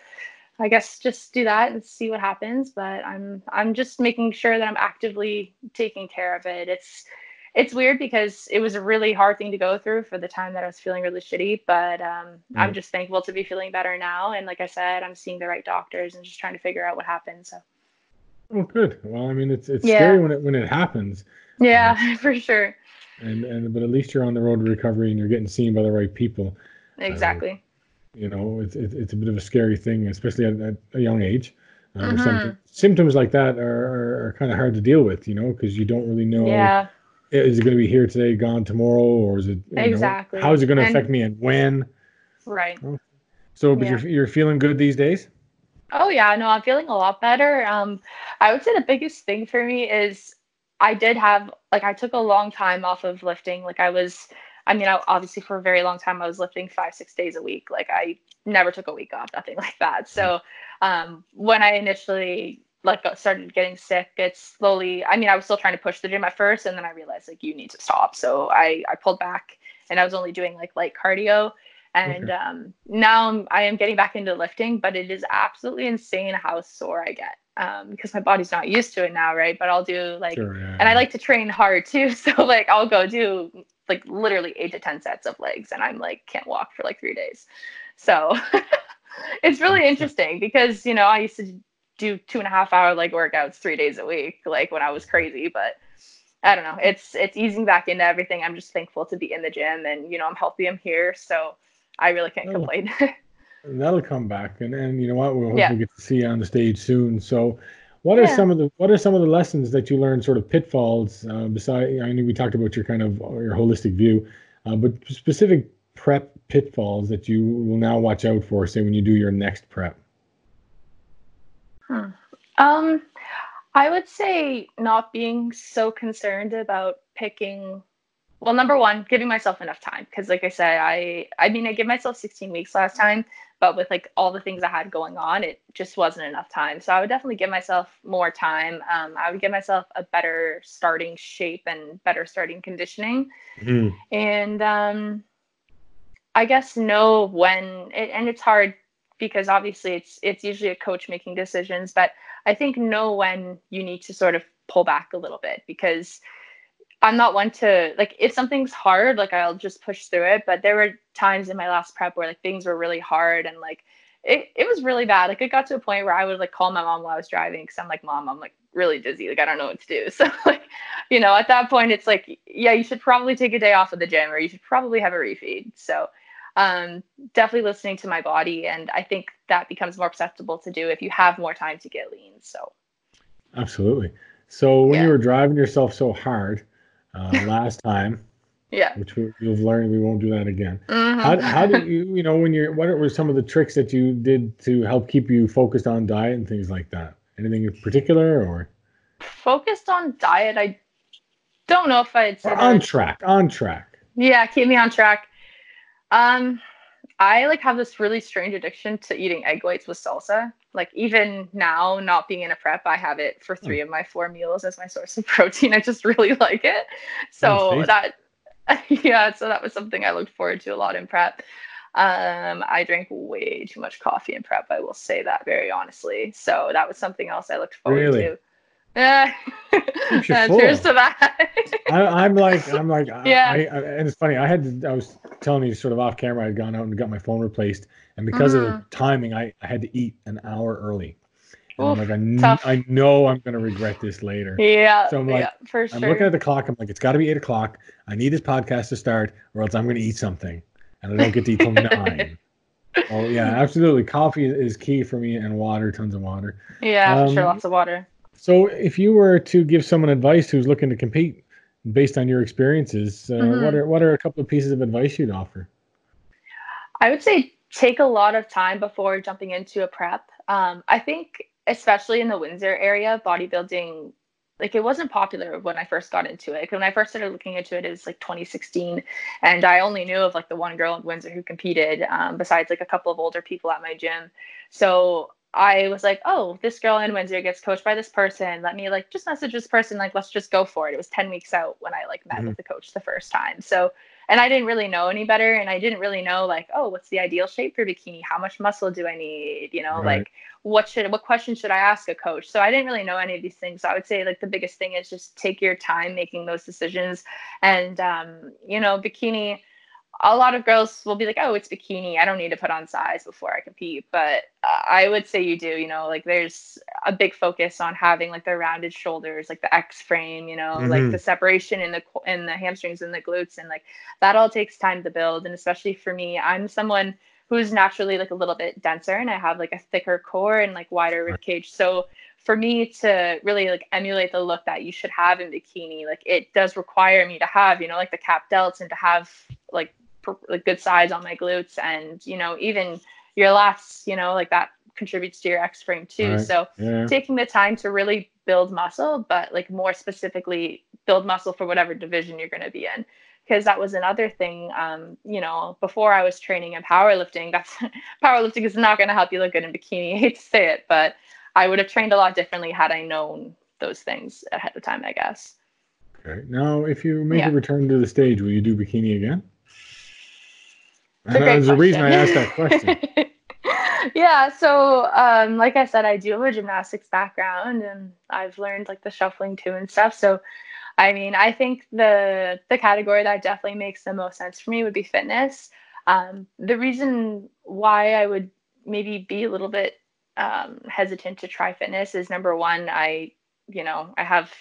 I guess just do that and see what happens. But I'm I'm just making sure that I'm actively taking care of it. It's it's weird because it was a really hard thing to go through for the time that I was feeling really shitty. But um, I'm just thankful to be feeling better now. And like I said, I'm seeing the right doctors and just trying to figure out what happened. So Oh, good. Well, I mean, it's it's Yeah. scary when it when it happens, yeah, for sure, and and but at least you're on the road to recovery and you're getting seen by the right people. exactly. You know, it's it's, it's a bit of a scary thing, especially at, at a young age. Uh, Mhm. some, symptoms like that are, are, are kind of hard to deal with, you know, because you don't really know Yeah, is it going to be here today, gone tomorrow, or is it you know, Exactly. how is it going to And- affect me and when? right. So, but Yeah. you're you're feeling good these days. Oh yeah, no, I'm feeling a lot better. Um, I would say the biggest thing for me is I did have like I took a long time off of lifting. Like I was, I mean, I, obviously for a very long time I was lifting five six days a week. Like I never took a week off, nothing like that. So um, when I initially like started getting sick, it's slowly. I mean, I was still trying to push the gym at first, and then I realized like you need to stop. So I I pulled back, and I was only doing like light cardio. And Okay. um, now I'm, I am getting back into lifting, but it is absolutely insane how sore I get um, because my body's not used to it now, right? But I'll do like, Sure. Yeah. and I like to train hard too. So like I'll go do like literally eight to 10 sets of legs and I'm like, can't walk for like three days. So it's really interesting because, you know, I used to do two and a half hour leg workouts three days a week, like when I was crazy, but I don't know. It's, it's easing back into everything. I'm just thankful to be in the gym and, you know, I'm healthy. I'm here. So I really can't Oh. complain. That'll come back, and and you know what? We'll Yeah. hopefully get to see you on the stage soon. So, what are Yeah. some of the what are some of the lessons that you learned, sort of pitfalls? Uh, beside, I know we talked about your kind of your holistic view, uh, but specific prep pitfalls that you will now watch out for, say when you do your next prep. Um, I would say not being so concerned about picking well number one giving myself enough time because like i said i i mean i gave myself 16 weeks last time but with like all the things i had going on it just wasn't enough time. So i would definitely give myself more time. Um, i would give myself a better starting shape and better starting conditioning. Mhm. and um, i guess know when it, and it's hard because obviously it's it's usually a coach making decisions but i think know when you need to sort of pull back a little bit because i'm not one to like if something's hard like i'll just push through it but there were times in my last prep where like things were really hard and like it, it was really bad. Like it got to a point where i would like call my mom while i was driving because i'm like mom i'm like really dizzy. Like i don't know what to do. So like you know at that point it's like yeah you should probably take a day off of the gym or you should probably have a refeed. So um, definitely listening to my body and i think that becomes more acceptable to do if you have more time to get lean so Absolutely. So when Yeah. you were driving yourself so hard uh, last time, yeah which we, you've learned we won't do that again. Mhm. How, how did you, you know, when you're, what were some of the tricks that you did to help keep you focused on diet and things like that? Anything in particular or, focused on diet i don't know if i'd say or that on track? On track. Yeah, keep me on track. Um, I like have this really strange addiction to eating egg whites with salsa. Like even now, not being in a prep, I have it for three of my four meals as my source of protein. I just really like it. So tasty. that, yeah, so that was something I looked forward to a lot in prep. Um, I drank way too much coffee in prep. I will say that very honestly. So that was something else I looked forward Really? to. Yeah, Uh, cheers to that. I, I'm like, I'm like, Yeah. I, I, and it's funny. I had, to, I was telling you sort of off camera. I had gone out and got my phone replaced, and because of the Mhm. timing, I, I had to eat an hour early. And I'm like, I, kn- I know I'm gonna regret this later. yeah, So I'm like, yeah, for sure. I'm looking at the clock. I'm like, it's got to be eight o'clock. I need this podcast to start, or else I'm going to eat something, and I don't get to eat till nine. Oh yeah, absolutely. Coffee is key for me, and water, tons of water. Yeah, for sure. Um, Lots of water. So, if you were to give someone advice who's looking to compete, based on your experiences, uh, Mhm. what are what are a couple of pieces of advice you'd offer? I would say take a lot of time before jumping into a prep. Um, I think, especially in the Windsor area, bodybuilding, like it wasn't popular when I first got into it. When I first started looking into it, it was like 2016, and I only knew of like the one girl in Windsor who competed, um, besides like a couple of older people at my gym. So I was like, oh, this girl in Windsor gets coached by this person. Let me like just message this person. Like, let's just go for it. It was 10 weeks out when I like met Mhm. with the coach the first time. So, and I didn't really know any better. And I didn't really know like, oh, what's the ideal shape for bikini? How much muscle do I need? You know, Right. like what should, what questions should I ask a coach? So I didn't really know any of these things. So I would say like the biggest thing is just take your time making those decisions. And, um, you know, bikini, a lot of girls will be like, oh, it's bikini. I don't need to put on size before I compete. But uh, I would say you do, you know, like there's a big focus on having like the rounded shoulders, like the X frame, you know, Mhm. like the separation in the in the hamstrings and the glutes. And like that all takes time to build. And especially for me, I'm someone who's naturally like a little bit denser and I have like a thicker core and like wider rib cage. So for me to really like emulate the look that you should have in bikini, like it does require me to have, you know, like the cap delts and to have like like good size on my glutes and you know even your lats you know like that contributes to your x frame too Right. so Yeah, taking the time to really build muscle but like more specifically build muscle for whatever division you're going to be in because that was another thing um, you know before i was training in powerlifting that's powerlifting is not going to help you look good in bikini I hate to say it but i would have trained a lot differently had i known those things ahead of time i guess okay. Now, if you make Yeah. a return to the stage, will you do bikini again? It's a great There's a reason I asked that question. question. yeah, so um, like I said, I do have a gymnastics background, and I've learned like the shuffling too and stuff. So, I mean, I think the the category that definitely makes the most sense for me would be fitness. Um, the reason why I would maybe be a little bit um, hesitant to try fitness is number one, I you know I have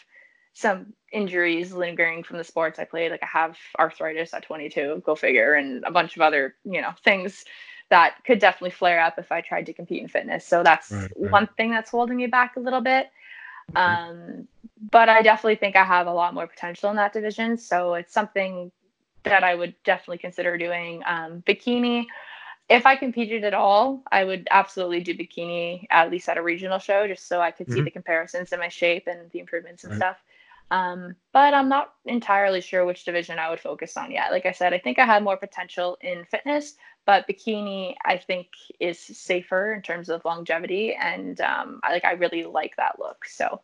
some injuries lingering from the sports I played. Like I have arthritis at 22, go figure, and a bunch of other, you know, things that could definitely flare up if I tried to compete in fitness. So that's Right, right. one thing that's holding me back a little bit. Um, but I definitely think I have a lot more potential in that division. So it's something that I would definitely consider doing. Um, bikini, if I competed at all, I would absolutely do bikini at least at a regional show, just so I could see Mhm. the comparisons in my shape and the improvements and Right. stuff. Um, but I'm not entirely sure which division I would focus on yet. Like I said, I think I had more potential in fitness, but bikini I think is safer in terms of longevity, and um, I like I really like that look. So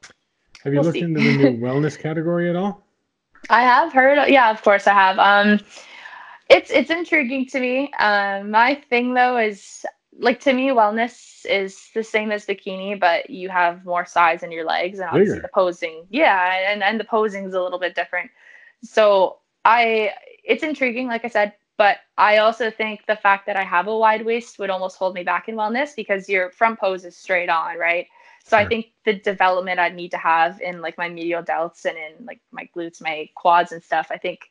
Have you We'll looked see. into the new wellness category at all? I have heard, yeah, of course I have. Um, it's it's intriguing to me. Um, my thing though is like to me, wellness is the same as bikini, but you have more size in your legs, and obviously Bigger. the posing, yeah, and and the posing is a little bit different. So I, it's intriguing, like I said, but I also think the fact that I have a wide waist would almost hold me back in wellness because your front pose is straight on, right? So I think the development I'd need to have in like my medial delts and in like my glutes, my quads and stuff, I think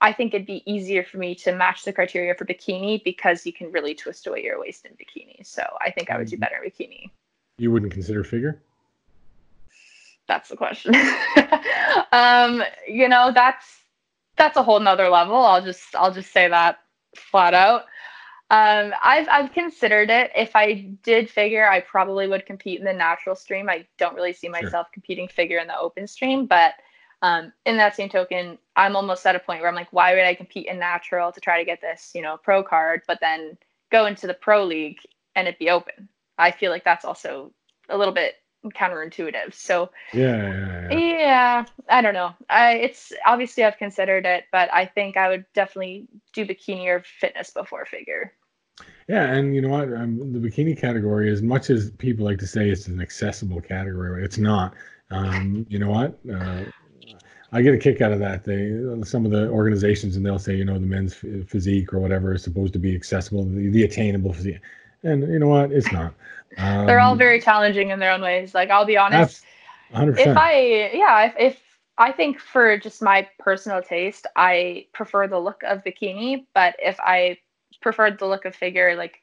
I think it'd be easier for me to match the criteria for bikini because you can really twist away your waist in bikini. So I think I would do Mhm. better in bikini. You wouldn't consider figure? That's the question. um, you know, that's that's a whole nother level. I'll just I'll just say that flat out. Um, I've I've considered it. If I did figure, I probably would compete in the natural stream. I don't really see myself competing figure in the open stream, but um, in that same token, I'm almost at a point where I'm like, why would I compete in natural to try to get this, you know, pro card, but then go into the pro league and it be open? I feel like that's also a little bit counterintuitive. So Yeah, yeah, yeah. yeah, I don't know. I it's obviously I've considered it, but I think I would definitely do bikini or fitness before figure. Yeah, and you know what? Um, the bikini category, as much as people like to say it's an accessible category, it's not. Um, you know what? Uh, I get a kick out of that. They some of the organizations and they'll say, you know, the men's ph- physique or whatever is supposed to be accessible, the, the attainable physique, and you know what? It's not. Um, They're all very challenging in their own ways. Like I'll be honest, Hundred if. I yeah, if, if I think for just my personal taste, I prefer the look of bikini, but if I preferred the look of figure, like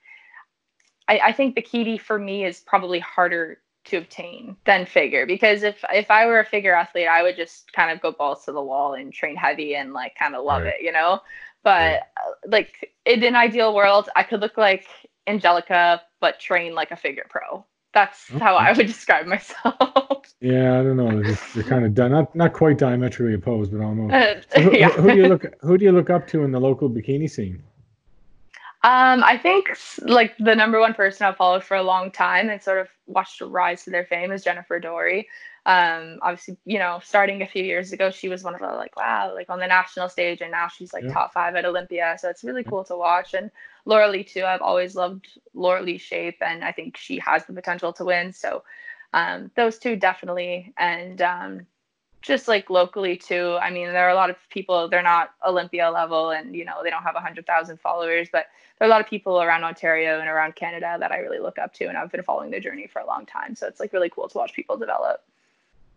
I, I think bikini for me is probably harder to obtain than figure because if if I were a figure athlete, I would just kind of go balls to the wall and train heavy and like kind of love Right. it, you know. But uh, like in an ideal world, I could look like Angelica but train like a figure pro. That's how I would describe myself. Yeah, I don't know. They're, they're kind of not not quite diametrically opposed, but almost. So who, yeah. who do you look who do you look up to in the local bikini scene? Um, I think like the number one person I've followed for a long time and sort of watched her rise to their fame is Jennifer Dorie. Um, obviously, you know, starting a few years ago, she was one of the like, wow, like on the national stage, and now she's like Yeah. top five at Olympia. So it's really cool to watch. And Lauralie too. I've always loved Lauralie's shape, and I think she has the potential to win. So um, those two definitely, and um, just like locally too. I mean, there are a lot of people. They're not Olympia level, and you know, they don't have a hundred thousand followers, but there are a lot of people around Ontario and around Canada that I really look up to, and I've been following their journey for a long time. So it's like really cool to watch people develop.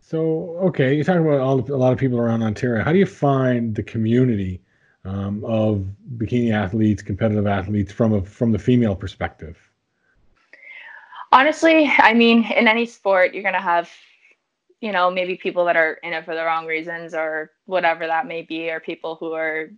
So, okay, you're talking about all, a lot of people around Ontario. How do you find the community um, of bikini athletes, competitive athletes from a from the female perspective? Honestly, I mean, in any sport, you're gonna have, you know, maybe people that are in it for the wrong reasons or whatever that may be, or people who are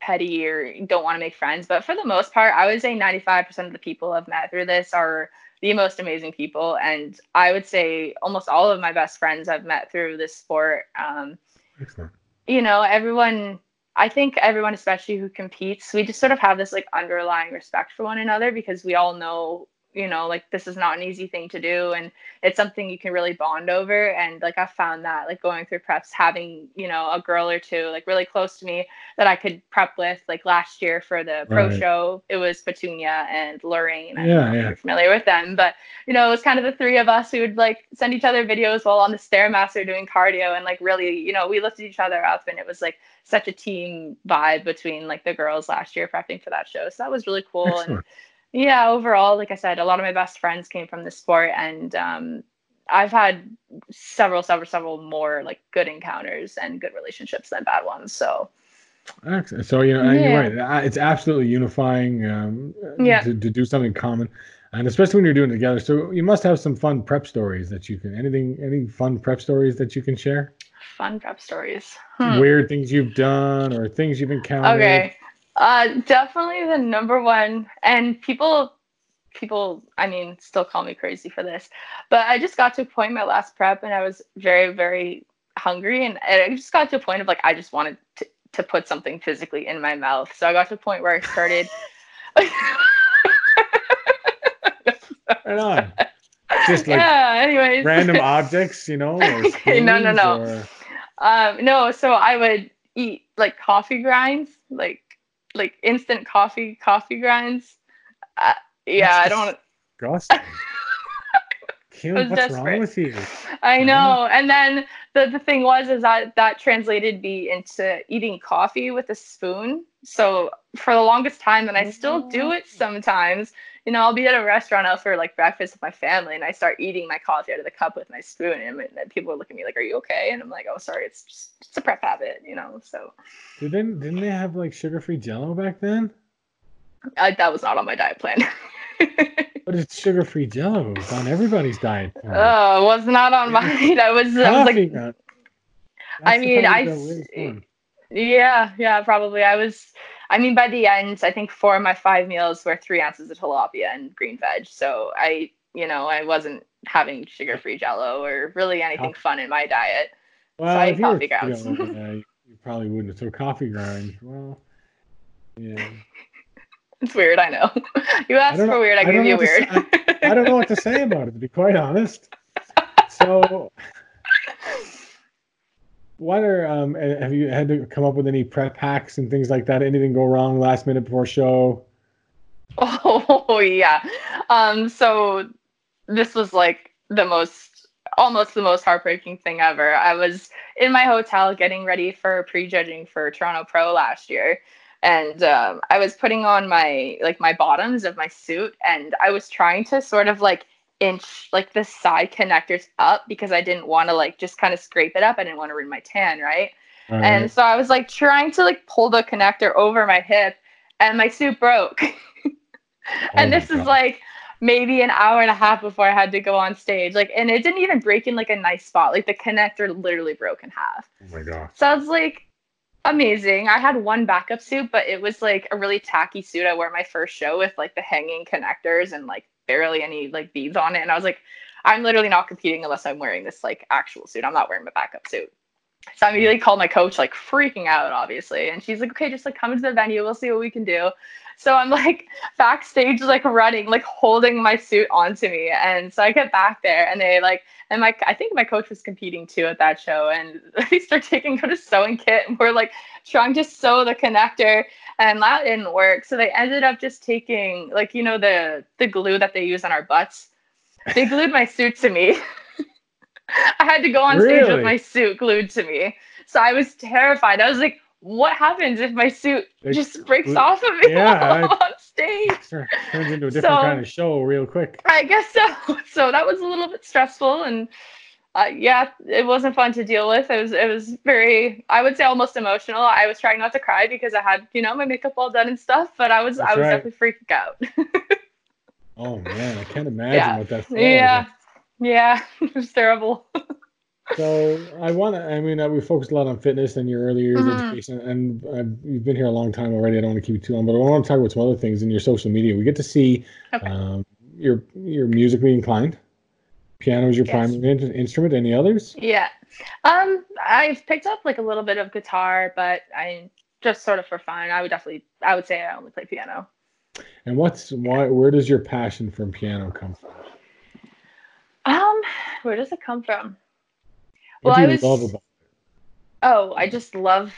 petty or don't want to make friends. But for the most part, I would say 95% of the people I've met through this are the most amazing people. And I would say almost all of my best friends I've met through this sport. Um, Excellent. you know, everyone, I think everyone, especially who competes, we just sort of have this like underlying respect for one another because we all know, you know, like this is not an easy thing to do. And it's something you can really bond over. And like I found that like going through preps, having, you know, a girl or two like really close to me that I could prep with, like last year for the pro Right. show, it was Petunia and Lorraine. I Yeah, yeah. You're familiar with them, but you know, it was kind of the three of us who would like send each other videos while on the stairmaster doing cardio and like really, you know, we lifted each other up and it was like such a team vibe between like the girls last year prepping for that show. So that was really cool. And Excellent. Yeah, overall, like I said, a lot of my best friends came from the sport and um I've had several, several, several more like good encounters and good relationships than bad ones. So Excellent. So you know, Yeah. you're right. Uh, It's absolutely unifying um, Yeah. to, to do something common, and especially when you're doing it together. So you must have some fun prep stories that you can. Anything, any fun prep stories that you can share? fun prep stories. Hmm. Weird things you've done or things you've encountered. Okay. Uh, definitely the number one, and people, people, I mean, still call me crazy for this, but I just got to a point in my last prep, and I was very, very hungry, and, and I just got to a point of like I just wanted to to put something physically in my mouth. So I got to a point where I started. right on. Just like yeah. Anyways. random objects, you know. Or No, no, no. or- Um, no, so I would eat like coffee grinds, like like instant coffee coffee grinds. Uh, yeah, I don't. Disgusting. Kim, was what's desperate. wrong with you? I Yeah. know. And then the, the thing was is that that translated me into eating coffee with a spoon. So for the longest time, and I still do it sometimes. You know, I'll be at a restaurant out for like breakfast with my family, and I start eating my coffee out of the cup with my spoon, and, and people look at me like, "Are you okay?" And I'm like, "Oh, sorry, it's just it's a prep habit," you know. So Didn't didn't they have like sugar-free Jello back then? I, that was not on my diet plan. But it's sugar-free Jello. It's on everybody's diet. plan. Oh, it was not on mine. I was, I was like, ground. I mean, I of s- way it's done. Yeah, yeah, probably. I was, I mean, by the end, I think four of my five meals were three ounces of tilapia and green veg. So I, you know, I wasn't having sugar free jello or really anything fun in my diet. Well, I you were coffee grounds. you probably wouldn't. So coffee grounds. Well, yeah. It's weird, I know. You asked for know- weird, I, I don't you weird. what to I don't know what to say about it, to be quite honest. So, what are um? Have you had to come up with any prep hacks and things like that? Anything go wrong last minute before show? Oh yeah. Um, so this was like the most almost the most heartbreaking thing ever. I was in my hotel getting ready for prejudging for Toronto Pro last year. And um, I was putting on my like my bottoms of my suit and I was trying to sort of like inch like the side connectors up because I didn't want to like just kind of scrape it up. I didn't want to ruin my tan, right? All And so I was like trying to like pull the connector over my hip and my suit broke. and Oh this is like maybe an hour and a half before I had to go on stage. Like, and it didn't even break in like a nice spot. Like the connector literally broke in half. Oh my gosh. So I was like, amazing. I had one backup suit, but it was like a really tacky suit I wore my first show with like the hanging connectors and like barely any like beads on it. And I was like, I'm literally not competing unless I'm wearing this like actual suit. I'm not wearing my backup suit. So I immediately called my coach, like freaking out, obviously. And she's like, okay, just like come to the venue. We'll see what we can do. So I'm like backstage, like running, like holding my suit onto me. And so I get back there and they like, and my, I think my coach was competing too at that show. And they start taking out a sewing kit and we're like trying to sew the connector and that didn't work. So they ended up just taking like, you know, the, the glue that they use on our butts. They glued my suit to me. I had to go on stage Really? with my suit glued to me. So I was terrified. I was like, what happens if my suit They just breaks glue- off of me Yeah, while I'm on stage? Turns into a different So- kind of show real quick. I guess so. So that was a little bit stressful and uh, yeah, it wasn't fun to deal with. It was it was very I would say almost emotional. I was trying not to cry because I had, you know, my makeup all done and stuff, but I was I was right. definitely freaking out. Oh man, I can't imagine Yeah. what that's. like. yeah. Yeah, it was terrible. So I want to. I mean, uh, we focused a lot on fitness and your early years Mhm. education, and uh, you've been here a long time already. I don't want to keep you too long, but I want to talk about some other things in your social media. We get to see Okay. um, your your musically inclined. Piano is your Yes. primary in- instrument. Any others? Yeah. Um, I've picked up like a little bit of guitar, but I just sort of for fun. I would definitely I would say I only play piano. And what's why? Where does your passion for piano come from? Um, where does it come from? What Well, do I you was- love about? Oh, I just love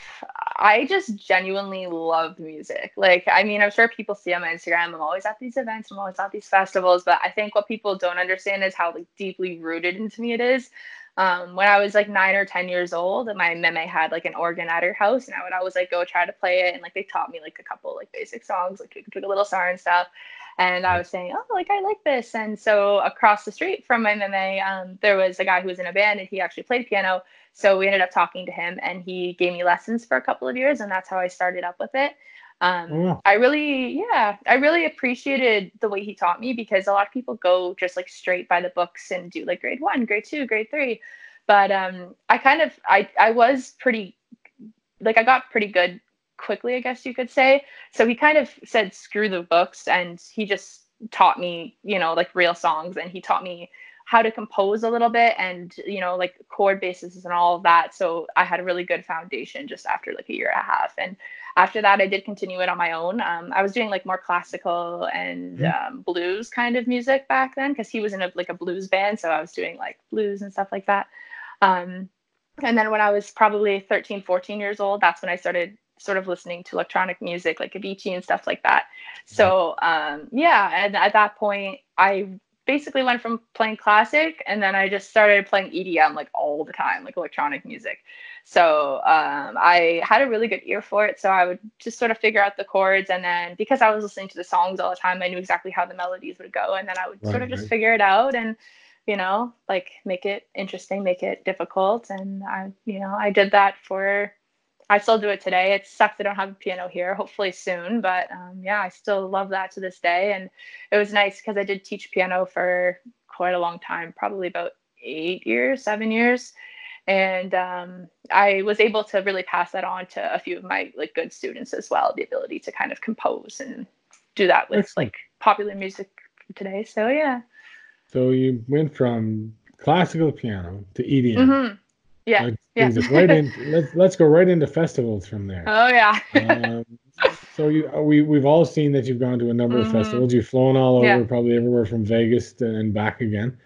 I just genuinely love music. Like, I mean, I'm sure people see on my Instagram, I'm always at these events, I'm always at these festivals, but I think what people don't understand is how like deeply rooted into me it is. Um, when I was like nine or ten years old, my meme had like an organ at her house, and I would always like go try to play it, and like they taught me like a couple like basic songs, like Took a Little Star and stuff. And I was saying, oh, like I like this. And so across the street from my meme, um, there was a guy who was in a band, and he actually played piano. So we ended up talking to him, and he gave me lessons for a couple of years, and that's how I started up with it. Um, wow. I really, yeah, I really appreciated the way he taught me because a lot of people go just like straight by the books and do like grade one, grade two, grade three. But um, I kind of, I, I was pretty, like, I got pretty good quickly, I guess you could say. So he kind of said, screw the books. And he just taught me, you know, like real songs. And he taught me how to compose a little bit and, you know, like chord bases and all of that. So I had a really good foundation just after like a year and a half. And after that, I did continue it on my own. Um, I was doing like more classical and um, blues kind of music back then because he was in a, like a blues band. So I was doing like blues and stuff like that. Um, and then when I was probably 13, 14 years old, that's when I started sort of listening to electronic music like Avicii and stuff like that. So um, yeah, and at that point, I basically went from playing classic and then I just started playing EDM like all the time, like electronic music. So um, I had a really good ear for it. So I would just sort of figure out the chords. And then because I was listening to the songs all the time, I knew exactly how the melodies would go. And then I would right, sort of just right. figure it out and, you know, like make it interesting, make it difficult. And I, you know, I did that for I still do it today. It sucks I don't have a piano here. Hopefully soon, but um, yeah, I still love that to this day. And it was nice because I did teach piano for quite a long time, probably about eight years, seven years, and um, I was able to really pass that on to a few of my like good students as well. The ability to kind of compose and do that with like popular music today. So yeah. So you went from classical piano to EDM. Mm-hmm. Yeah, yeah. right in, let's let's go right into festivals from there. Oh yeah. um, so you uh, we we've all seen that you've gone to a number mm-hmm. of festivals. You've flown all over, yeah. probably everywhere from Vegas to, and back again.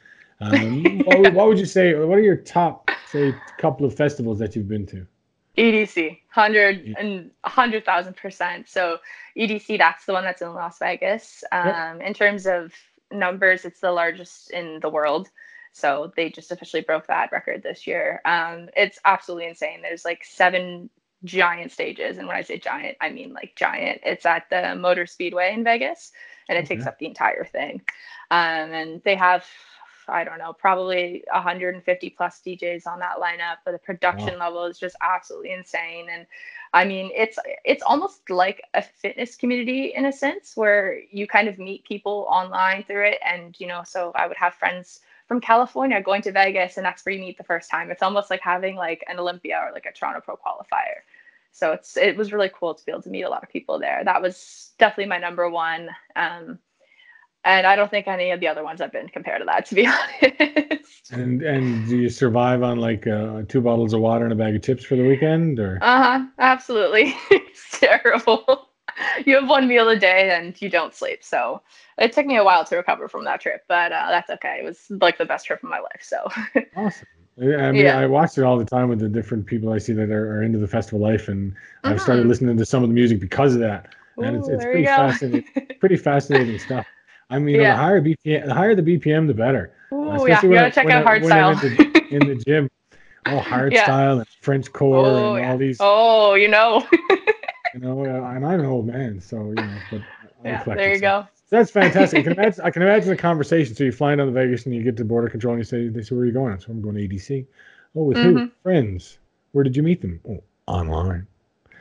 Um, what, what, would you say? What are your top, say, couple of festivals that you've been to? EDC, hundred and hundred thousand percent. So EDC, that's the one that's in Las Vegas. Um, yep. In terms of numbers, it's the largest in the world. So they just officially broke that record this year. Um, it's absolutely insane. There's like seven giant stages. And when I say giant, I mean like giant. It's at the Motor Speedway in Vegas and it takes up the entire thing. Um, and they have, I don't know, probably 150 plus DJs on that lineup. But the production wow. level is just absolutely insane. And I mean, it's it's almost like a fitness community in a sense where you kind of meet people online through it. And you know, so I would have friends from California going to Vegas and that's where you meet the first time. It's almost like having like an Olympia or like a Toronto Pro qualifier. So it's it was really cool to be able to meet a lot of people there. That was definitely my number one. Um, and I don't think any of the other ones have been compared to that, to be honest. And and do you survive on like uh, two bottles of water and a bag of chips for the weekend, or? Uh huh. Absolutely, it's terrible. you have one meal a day and you don't sleep. So it took me a while to recover from that trip, but uh, that's okay. It was like the best trip of my life. So awesome. I mean, yeah. I watch it all the time with the different people I see that are, are into the festival life, and mm-hmm. I've started mm-hmm. listening to some of the music because of that. Ooh, and it's, it's pretty fascinating, pretty fascinating stuff. I mean, yeah. the higher BPM, the higher the BPM, the better. Oh yeah, you gotta I, check out I, hardstyle in the, in the gym. Oh, hardstyle yeah. and Frenchcore oh, and all these. Oh, you know. You know, and I'm an old man, so you know, but yeah, there you go. that's fantastic. I can imagine. I can imagine the conversation. So you fly down to Vegas and you get to border control and you say, "They say where are you going?" So I'm going to EDC. Oh, with mm-hmm. who? Friends. Where did you meet them? Oh, online.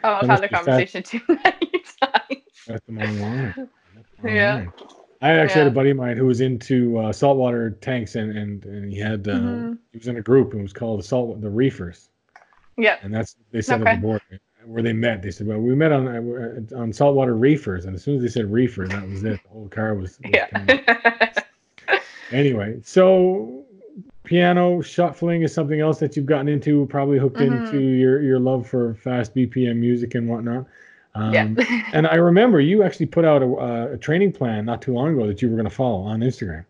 Oh, I've had the conversation too many times. Met them online. Yeah. I actually yeah. had a buddy of mine who was into uh, saltwater tanks, and and, and he had uh, mm-hmm. he was in a group and it was called the salt the reefers. Yeah. And that's they said okay. at the board where they met. They said, "Well, we met on uh, on saltwater reefers," and as soon as they said reefer, that was it. The whole car was. was yeah. Anyway, so piano shuffling is something else that you've gotten into, probably hooked mm-hmm. into your your love for fast BPM music and whatnot. Um, yeah. and I remember you actually put out a, a, training plan not too long ago that you were going to follow on Instagram.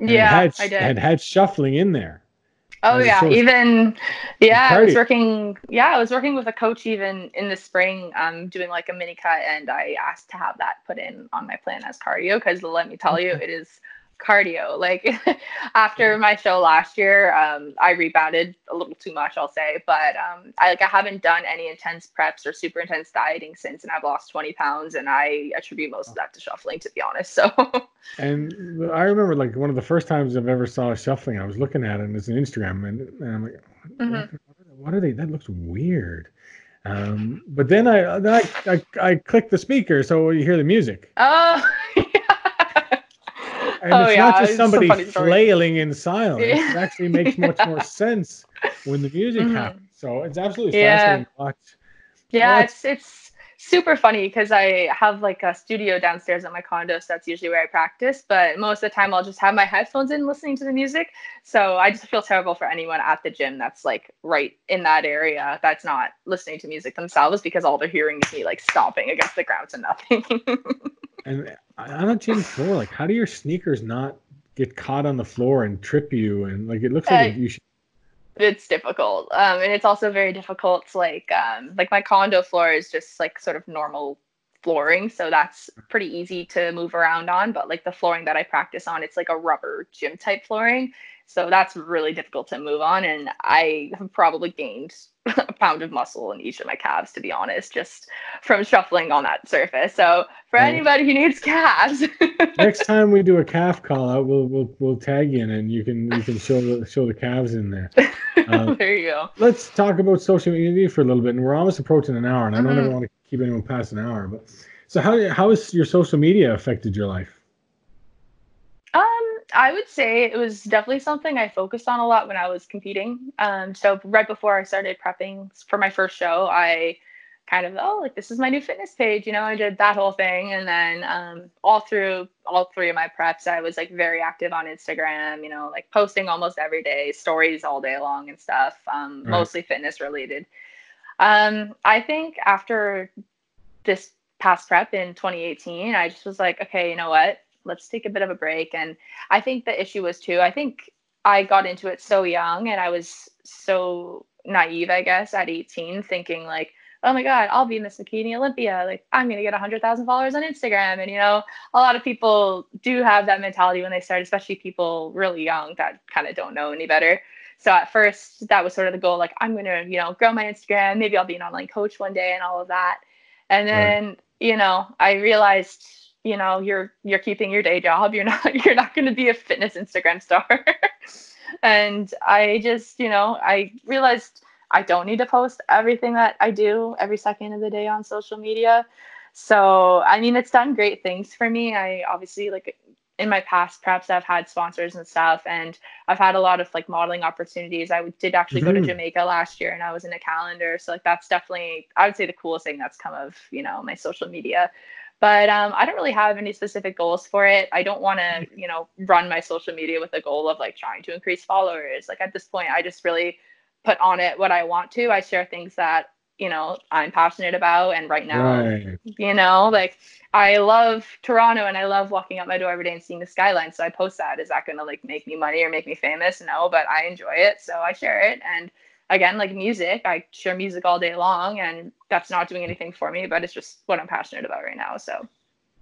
And yeah, had, I did. Had had shuffling in there. Oh yeah, even yeah, I was working. Yeah, I was working with a coach even in the spring, um, doing like a mini cut, and I asked to have that put in on my plan as cardio because let me tell you, it is cardio. Like after my show last year, um, I rebounded a little too much, I'll say, but um, I like I haven't done any intense preps or super intense dieting since, and I've lost 20 pounds, and I attribute most of that to shuffling, to be honest. So. and I remember like one of the first times I've ever saw shuffling, I was looking at it, and it's an Instagram, and, and I'm like, mm-hmm. what, are they? That looks weird. Um, but then I then I, I I click the speaker so you hear the music. Oh. and oh, it's yeah, not just somebody flailing in silence. Yeah. It actually makes much more sense when the music mm-hmm. happens. So it's absolutely yeah. fascinating to watch Yeah, it's it's super funny because I have like a studio downstairs at my condo, so that's usually where I practice. But most of the time, I'll just have my headphones in, listening to the music. So I just feel terrible for anyone at the gym that's like right in that area that's not listening to music themselves because all they're hearing is me like stomping against the ground to nothing. And on a gym floor, like, how do your sneakers not get caught on the floor and trip you? And like, it looks like Uh, you should. it's difficult um and it's also very difficult to like um like my condo floor is just like sort of normal flooring so that's pretty easy to move around on but like the flooring that i practice on it's like a rubber gym type flooring so that's really difficult to move on and i have probably gained a pound of muscle in each of my calves to be honest just from shuffling on that surface so for Right. anybody who needs calves Next time we do a calf call out, we'll we'll we'll tag you in and you can you can show the show the calves in there. Uh, there you go let's talk about social media for a little bit, and we're almost approaching an hour, and I don't ever Mhm. want to keep anyone past an hour. But so how how has your social media affected your life? I would say it was definitely something I focused on a lot when I was competing. Um, so right before I started prepping for my first show, I kind of oh like this is my new fitness page, you know. I did that whole thing, and then um, all through all three of my preps, I was like very active on Instagram, you know, like posting almost every day, stories all day long and stuff. Um, Right. mostly fitness related. Um, I think after this past prep in 2018, I just was like, okay, you know what? Let's take a bit of a break. And I think the issue was too, I think I got into it so young and I was so naive, I guess, at 18, thinking like, oh my God, I'll be Miss Bikini Olympia. Like, I'm going to get 100,000 followers on Instagram. And, you know, a lot of people do have that mentality when they start, especially people really young that kind of don't know any better. So at first, that was sort of the goal. Like, I'm going to, you know, grow my Instagram. Maybe I'll be an online coach one day and all of that. And Right. then, you know, I realized, you know, you're you're keeping your day job. You're not you're not going to be a fitness Instagram star. and I just, you know, I realized I don't need to post everything that I do every second of the day on social media. So, I mean, it's done great things for me. I obviously like in my past perhaps I've had sponsors and stuff and I've had a lot of like modeling opportunities. I did actually go to Mhm. Jamaica last year and I was in a calendar. So like that's definitely I would say the coolest thing that's come of, you know, my social media. But um, I don't really have any specific goals for it. I don't want to, you know, run my social media with a goal of like trying to increase followers. Like at this point, I just really put on it what I want to. I share things that, you know, I'm passionate about. And right now, Right. you know like i love toronto and i love walking out my door every day and seeing the skyline so i post that is that going to like make me money or make me famous no but i enjoy it so i share it and again like music i share music all day long and that's not doing anything for me but it's just what i'm passionate about right now so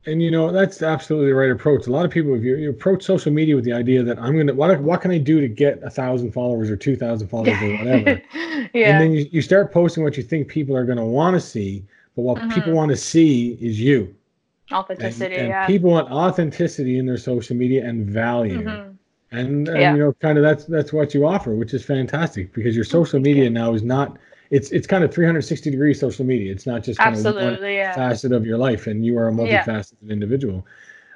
And you know that's absolutely the right approach. A lot of people, if you, you approach social media with the idea that I'm gonna, what what can I do to get a thousand followers or two thousand followers or whatever, yeah and then you, you start posting what you think people are gonna want to see, but what people Mhm. want to see is you. Authenticity and yeah people want authenticity in their social media and value. Mhm. And, and Yeah. you know kind of that's that's what you offer which is fantastic because your social media now is not it's it's kind of 360 degree social media. It's not just kind of one absolutely yeah. facet of your life and you are a Yeah. multifaceted individual.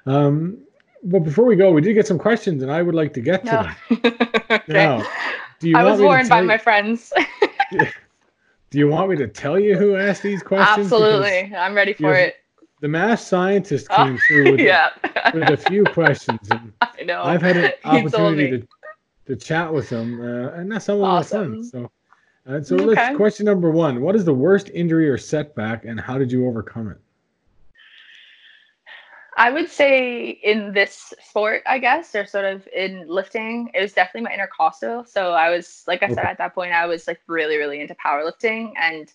Um but before we go we did get some questions and i would like to get to them. Okay. now do you i was warned by tell my friends. Do you want me to tell you who asked these questions? Because absolutely. I'm ready for it the mass scientist Oh, came through with, yeah with a few questions i know I've had an opportunity to, to chat with them, uh, and that's some of Awesome. fun. So, uh, so Okay. let's question number one: What is the worst injury or setback, and how did you overcome it? I would say in this sport, I guess, or sort of in lifting, it was definitely my intercostal. So I was, like I said, Okay. at that point, I was like really, really into powerlifting, and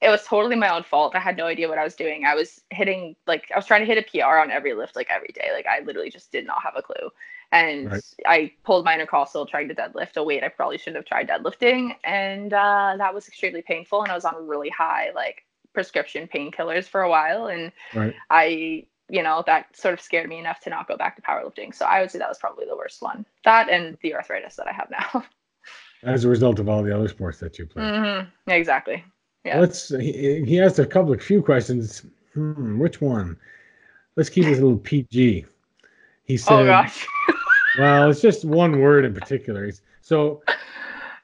it was totally my own fault. I had no idea what I was doing. I was hitting like I was trying to hit a PR on every lift, like every day. Like I literally just did not have a clue, and Right. I pulled my intercostal trying to deadlift a weight I probably shouldn't have tried deadlifting, and uh, that was extremely painful. And I was on really high like prescription painkillers for a while, and Right. I, you know, that sort of scared me enough to not go back to powerlifting. So I would say that was probably the worst one. That and the arthritis that I have now. As a result of all the other sports that you play. hmm Exactly. Yeah. Let's. He, he asked a couple of few questions. Hmm, which one? Let's keep this a little PG. He said, Oh gosh. "Well, it's just one word in particular." So,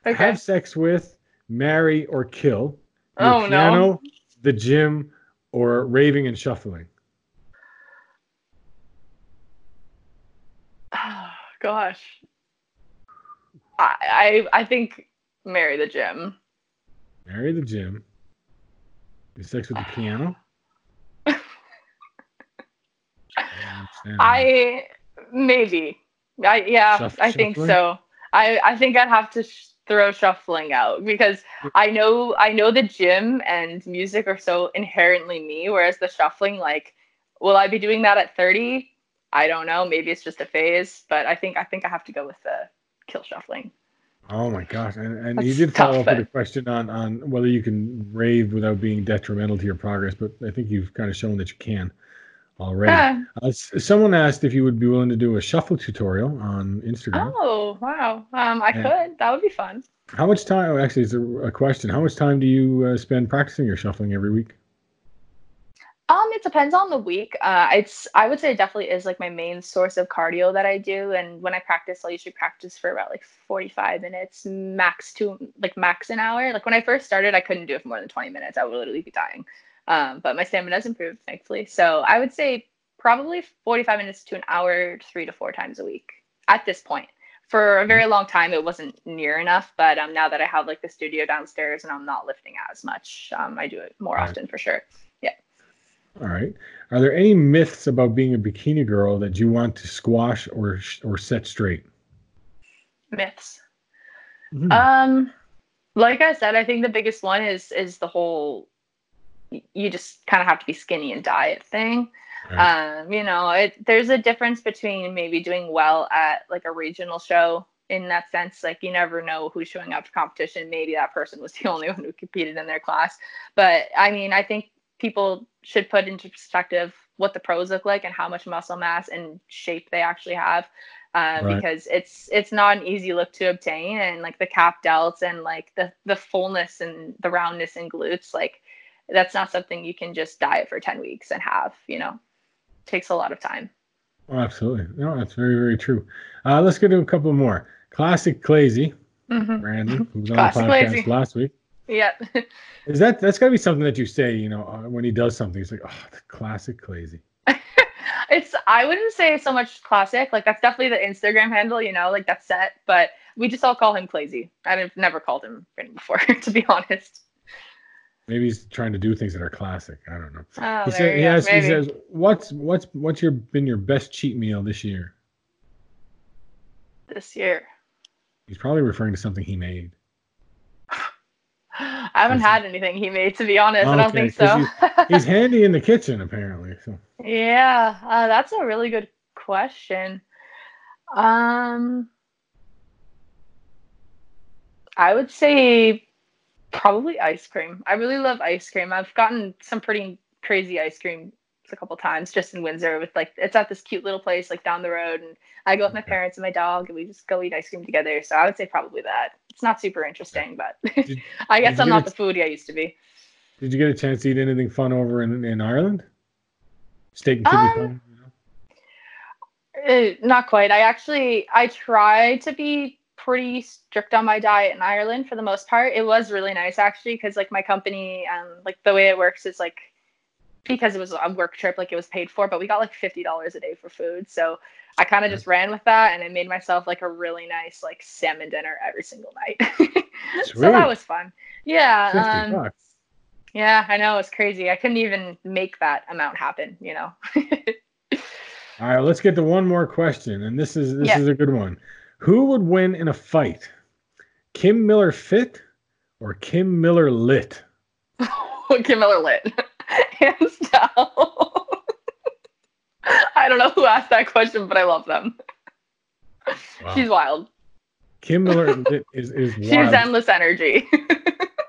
okay. have sex with, marry, or kill. Your Oh, no. the gym, or raving and shuffling? Oh, gosh. I, I I think marry the gym. Marry the gym. Do sex with the piano. I maybe. I yeah, Shuff- I think shuffling? so. I I think I'd have to sh- throw shuffling out because I know I know the gym and music are so inherently me whereas the shuffling like will I be doing that at 30? I don't know, maybe it's just a phase, but I think I think I have to go with the kill shuffling. Oh my gosh! And, and you did follow tough, up with a question on on whether you can rave without being detrimental to your progress, but I think you've kind of shown that you can already. Yeah. Uh, someone asked if you would be willing to do a shuffle tutorial on Instagram. Oh wow! Um, I and could. That would be fun. How much time? Oh, actually, it's a, a question. How much time do you uh, spend practicing your shuffling every week? Um, it depends on the week. Uh, it's I would say it definitely is like my main source of cardio that I do. And when I practice, I'll usually practice for about like 45 minutes, max to like max an hour. Like when I first started, I couldn't do it for more than 20 minutes. I would literally be dying. Um, but my stamina has improved, thankfully. So I would say probably 45 minutes to an hour, three to four times a week at this point. For a very long time, it wasn't near enough, but um, now that I have like the studio downstairs and I'm not lifting as much, um, I do it more right. often for sure. All right. Are there any myths about being a bikini girl that you want to squash or or set straight? Myths. Mm-hmm. Um, like I said, I think the biggest one is is the whole you just kind of have to be skinny and diet thing. Right. Um, you know, it, there's a difference between maybe doing well at like a regional show in that sense. Like you never know who's showing up for competition. Maybe that person was the only one who competed in their class. But I mean, I think people should put into perspective what the pros look like and how much muscle mass and shape they actually have. Uh, right. because it's it's not an easy look to obtain and like the cap delts and like the the fullness and the roundness and glutes like that's not something you can just diet for 10 weeks and have you know it takes a lot of time oh, absolutely no that's very very true uh, let's go to a couple more classic Clazy, mm-hmm. brandon who was on the podcast Clazy. last week Yep. Is that that's got to be something that you say, you know, uh, when he does something? He's like, "Oh, the classic Clazy." it's I wouldn't say so much classic. Like that's definitely the Instagram handle, you know, like that's set. But we just all call him Clazy. I've never called him before, to be honest. Maybe he's trying to do things that are classic. I don't know. Oh, he, said, he, has, he says, "What's what's what's your been your best cheat meal this year?" This year. He's probably referring to something he made. I haven't had anything he made, to be honest. I don't think so. he's, he's, handy in the kitchen, apparently. So. Yeah, uh, that's a really good question. Um, I would say probably ice cream. I really love ice cream. I've gotten some pretty crazy ice cream a couple times just in Windsor with like it's at this cute little place like down the road and I go with my parents and my dog and we just go eat ice cream together. So I would say probably that. It's not super interesting, but did, I guess I'm not the foodie I used to be. Did you get a chance to eat anything fun over in, in Ireland? Steak and kidney um, you know? uh, not quite. I actually I try to be pretty strict on my diet in Ireland for the most part. It was really nice actually because like my company and um, like the way it works is like because it was a work trip, like it was paid for, but we got like fifty dollars a day for food. So I kind of just ran with that, and I made myself like a really nice like salmon dinner every single night. so that was fun. Yeah. Um, yeah, I know it's crazy. I couldn't even make that amount happen. You know. All right, let's get to one more question, and this is this yeah. is a good one. Who would win in a fight, Kim Miller Fit or Kim Miller Lit? Kim Miller Lit. hands down. I don't know who asked that question, but I love them. Wow. She's wild. Kim Miller is is wild. She has endless energy.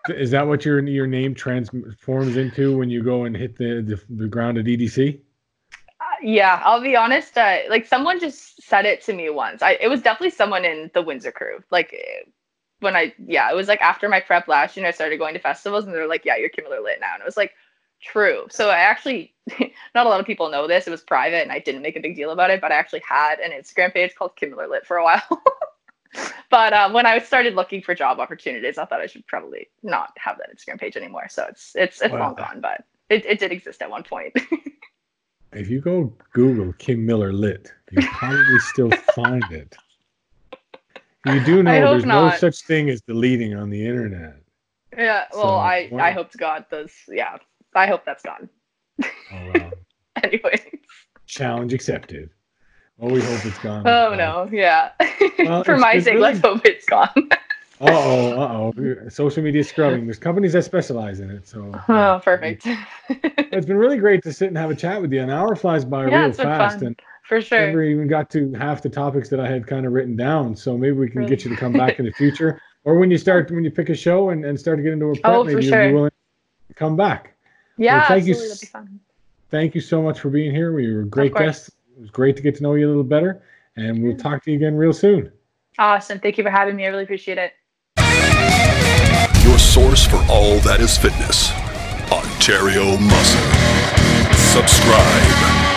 is that what your your name transforms into when you go and hit the the, the ground at EDC? Uh, yeah, I'll be honest. Uh, like someone just said it to me once. I it was definitely someone in the Windsor crew. Like when I yeah, it was like after my prep last year, I started going to festivals, and they're like, "Yeah, you're Kim Miller Lit now," and it was like, True. So I actually, not a lot of people know this. It was private and I didn't make a big deal about it, but I actually had an Instagram page called Kim Miller Lit for a while. but uh, when I started looking for job opportunities, I thought I should probably not have that Instagram page anymore. So it's it's it's long gone, but it, it did exist at one point. if you go Google Kim Miller lit, you probably still find it. You do know there's not. no such thing as deleting on the internet. Yeah, well, so, I I hope to God does. Yeah, I hope that's gone. Oh, wow. Anyways. Challenge accepted. Oh, we hope it's gone. Oh no, yeah. Well, For my sake, really... let's hope it's gone. uh oh, uh oh. Social media scrubbing. There's companies that specialize in it. So Oh, perfect. it's been really great to sit and have a chat with you. An hour flies by yeah, real fast. And for sure. Never even got to half the topics that I had kind of written down. So maybe we can really? get you to come back in the future. Or when you start when you pick a show and, and start to get into a prep, oh, maybe sure. you'll be willing to come back. Yeah, well, thank absolutely. you. That'd be fun. Thank you so much for being here. We were great guests it was great to get to know you a little better, and we'll talk to you again real soon. Awesome. Thank you for having me. I really appreciate it. Your source for all that is fitness, Ontario Muscle. Subscribe.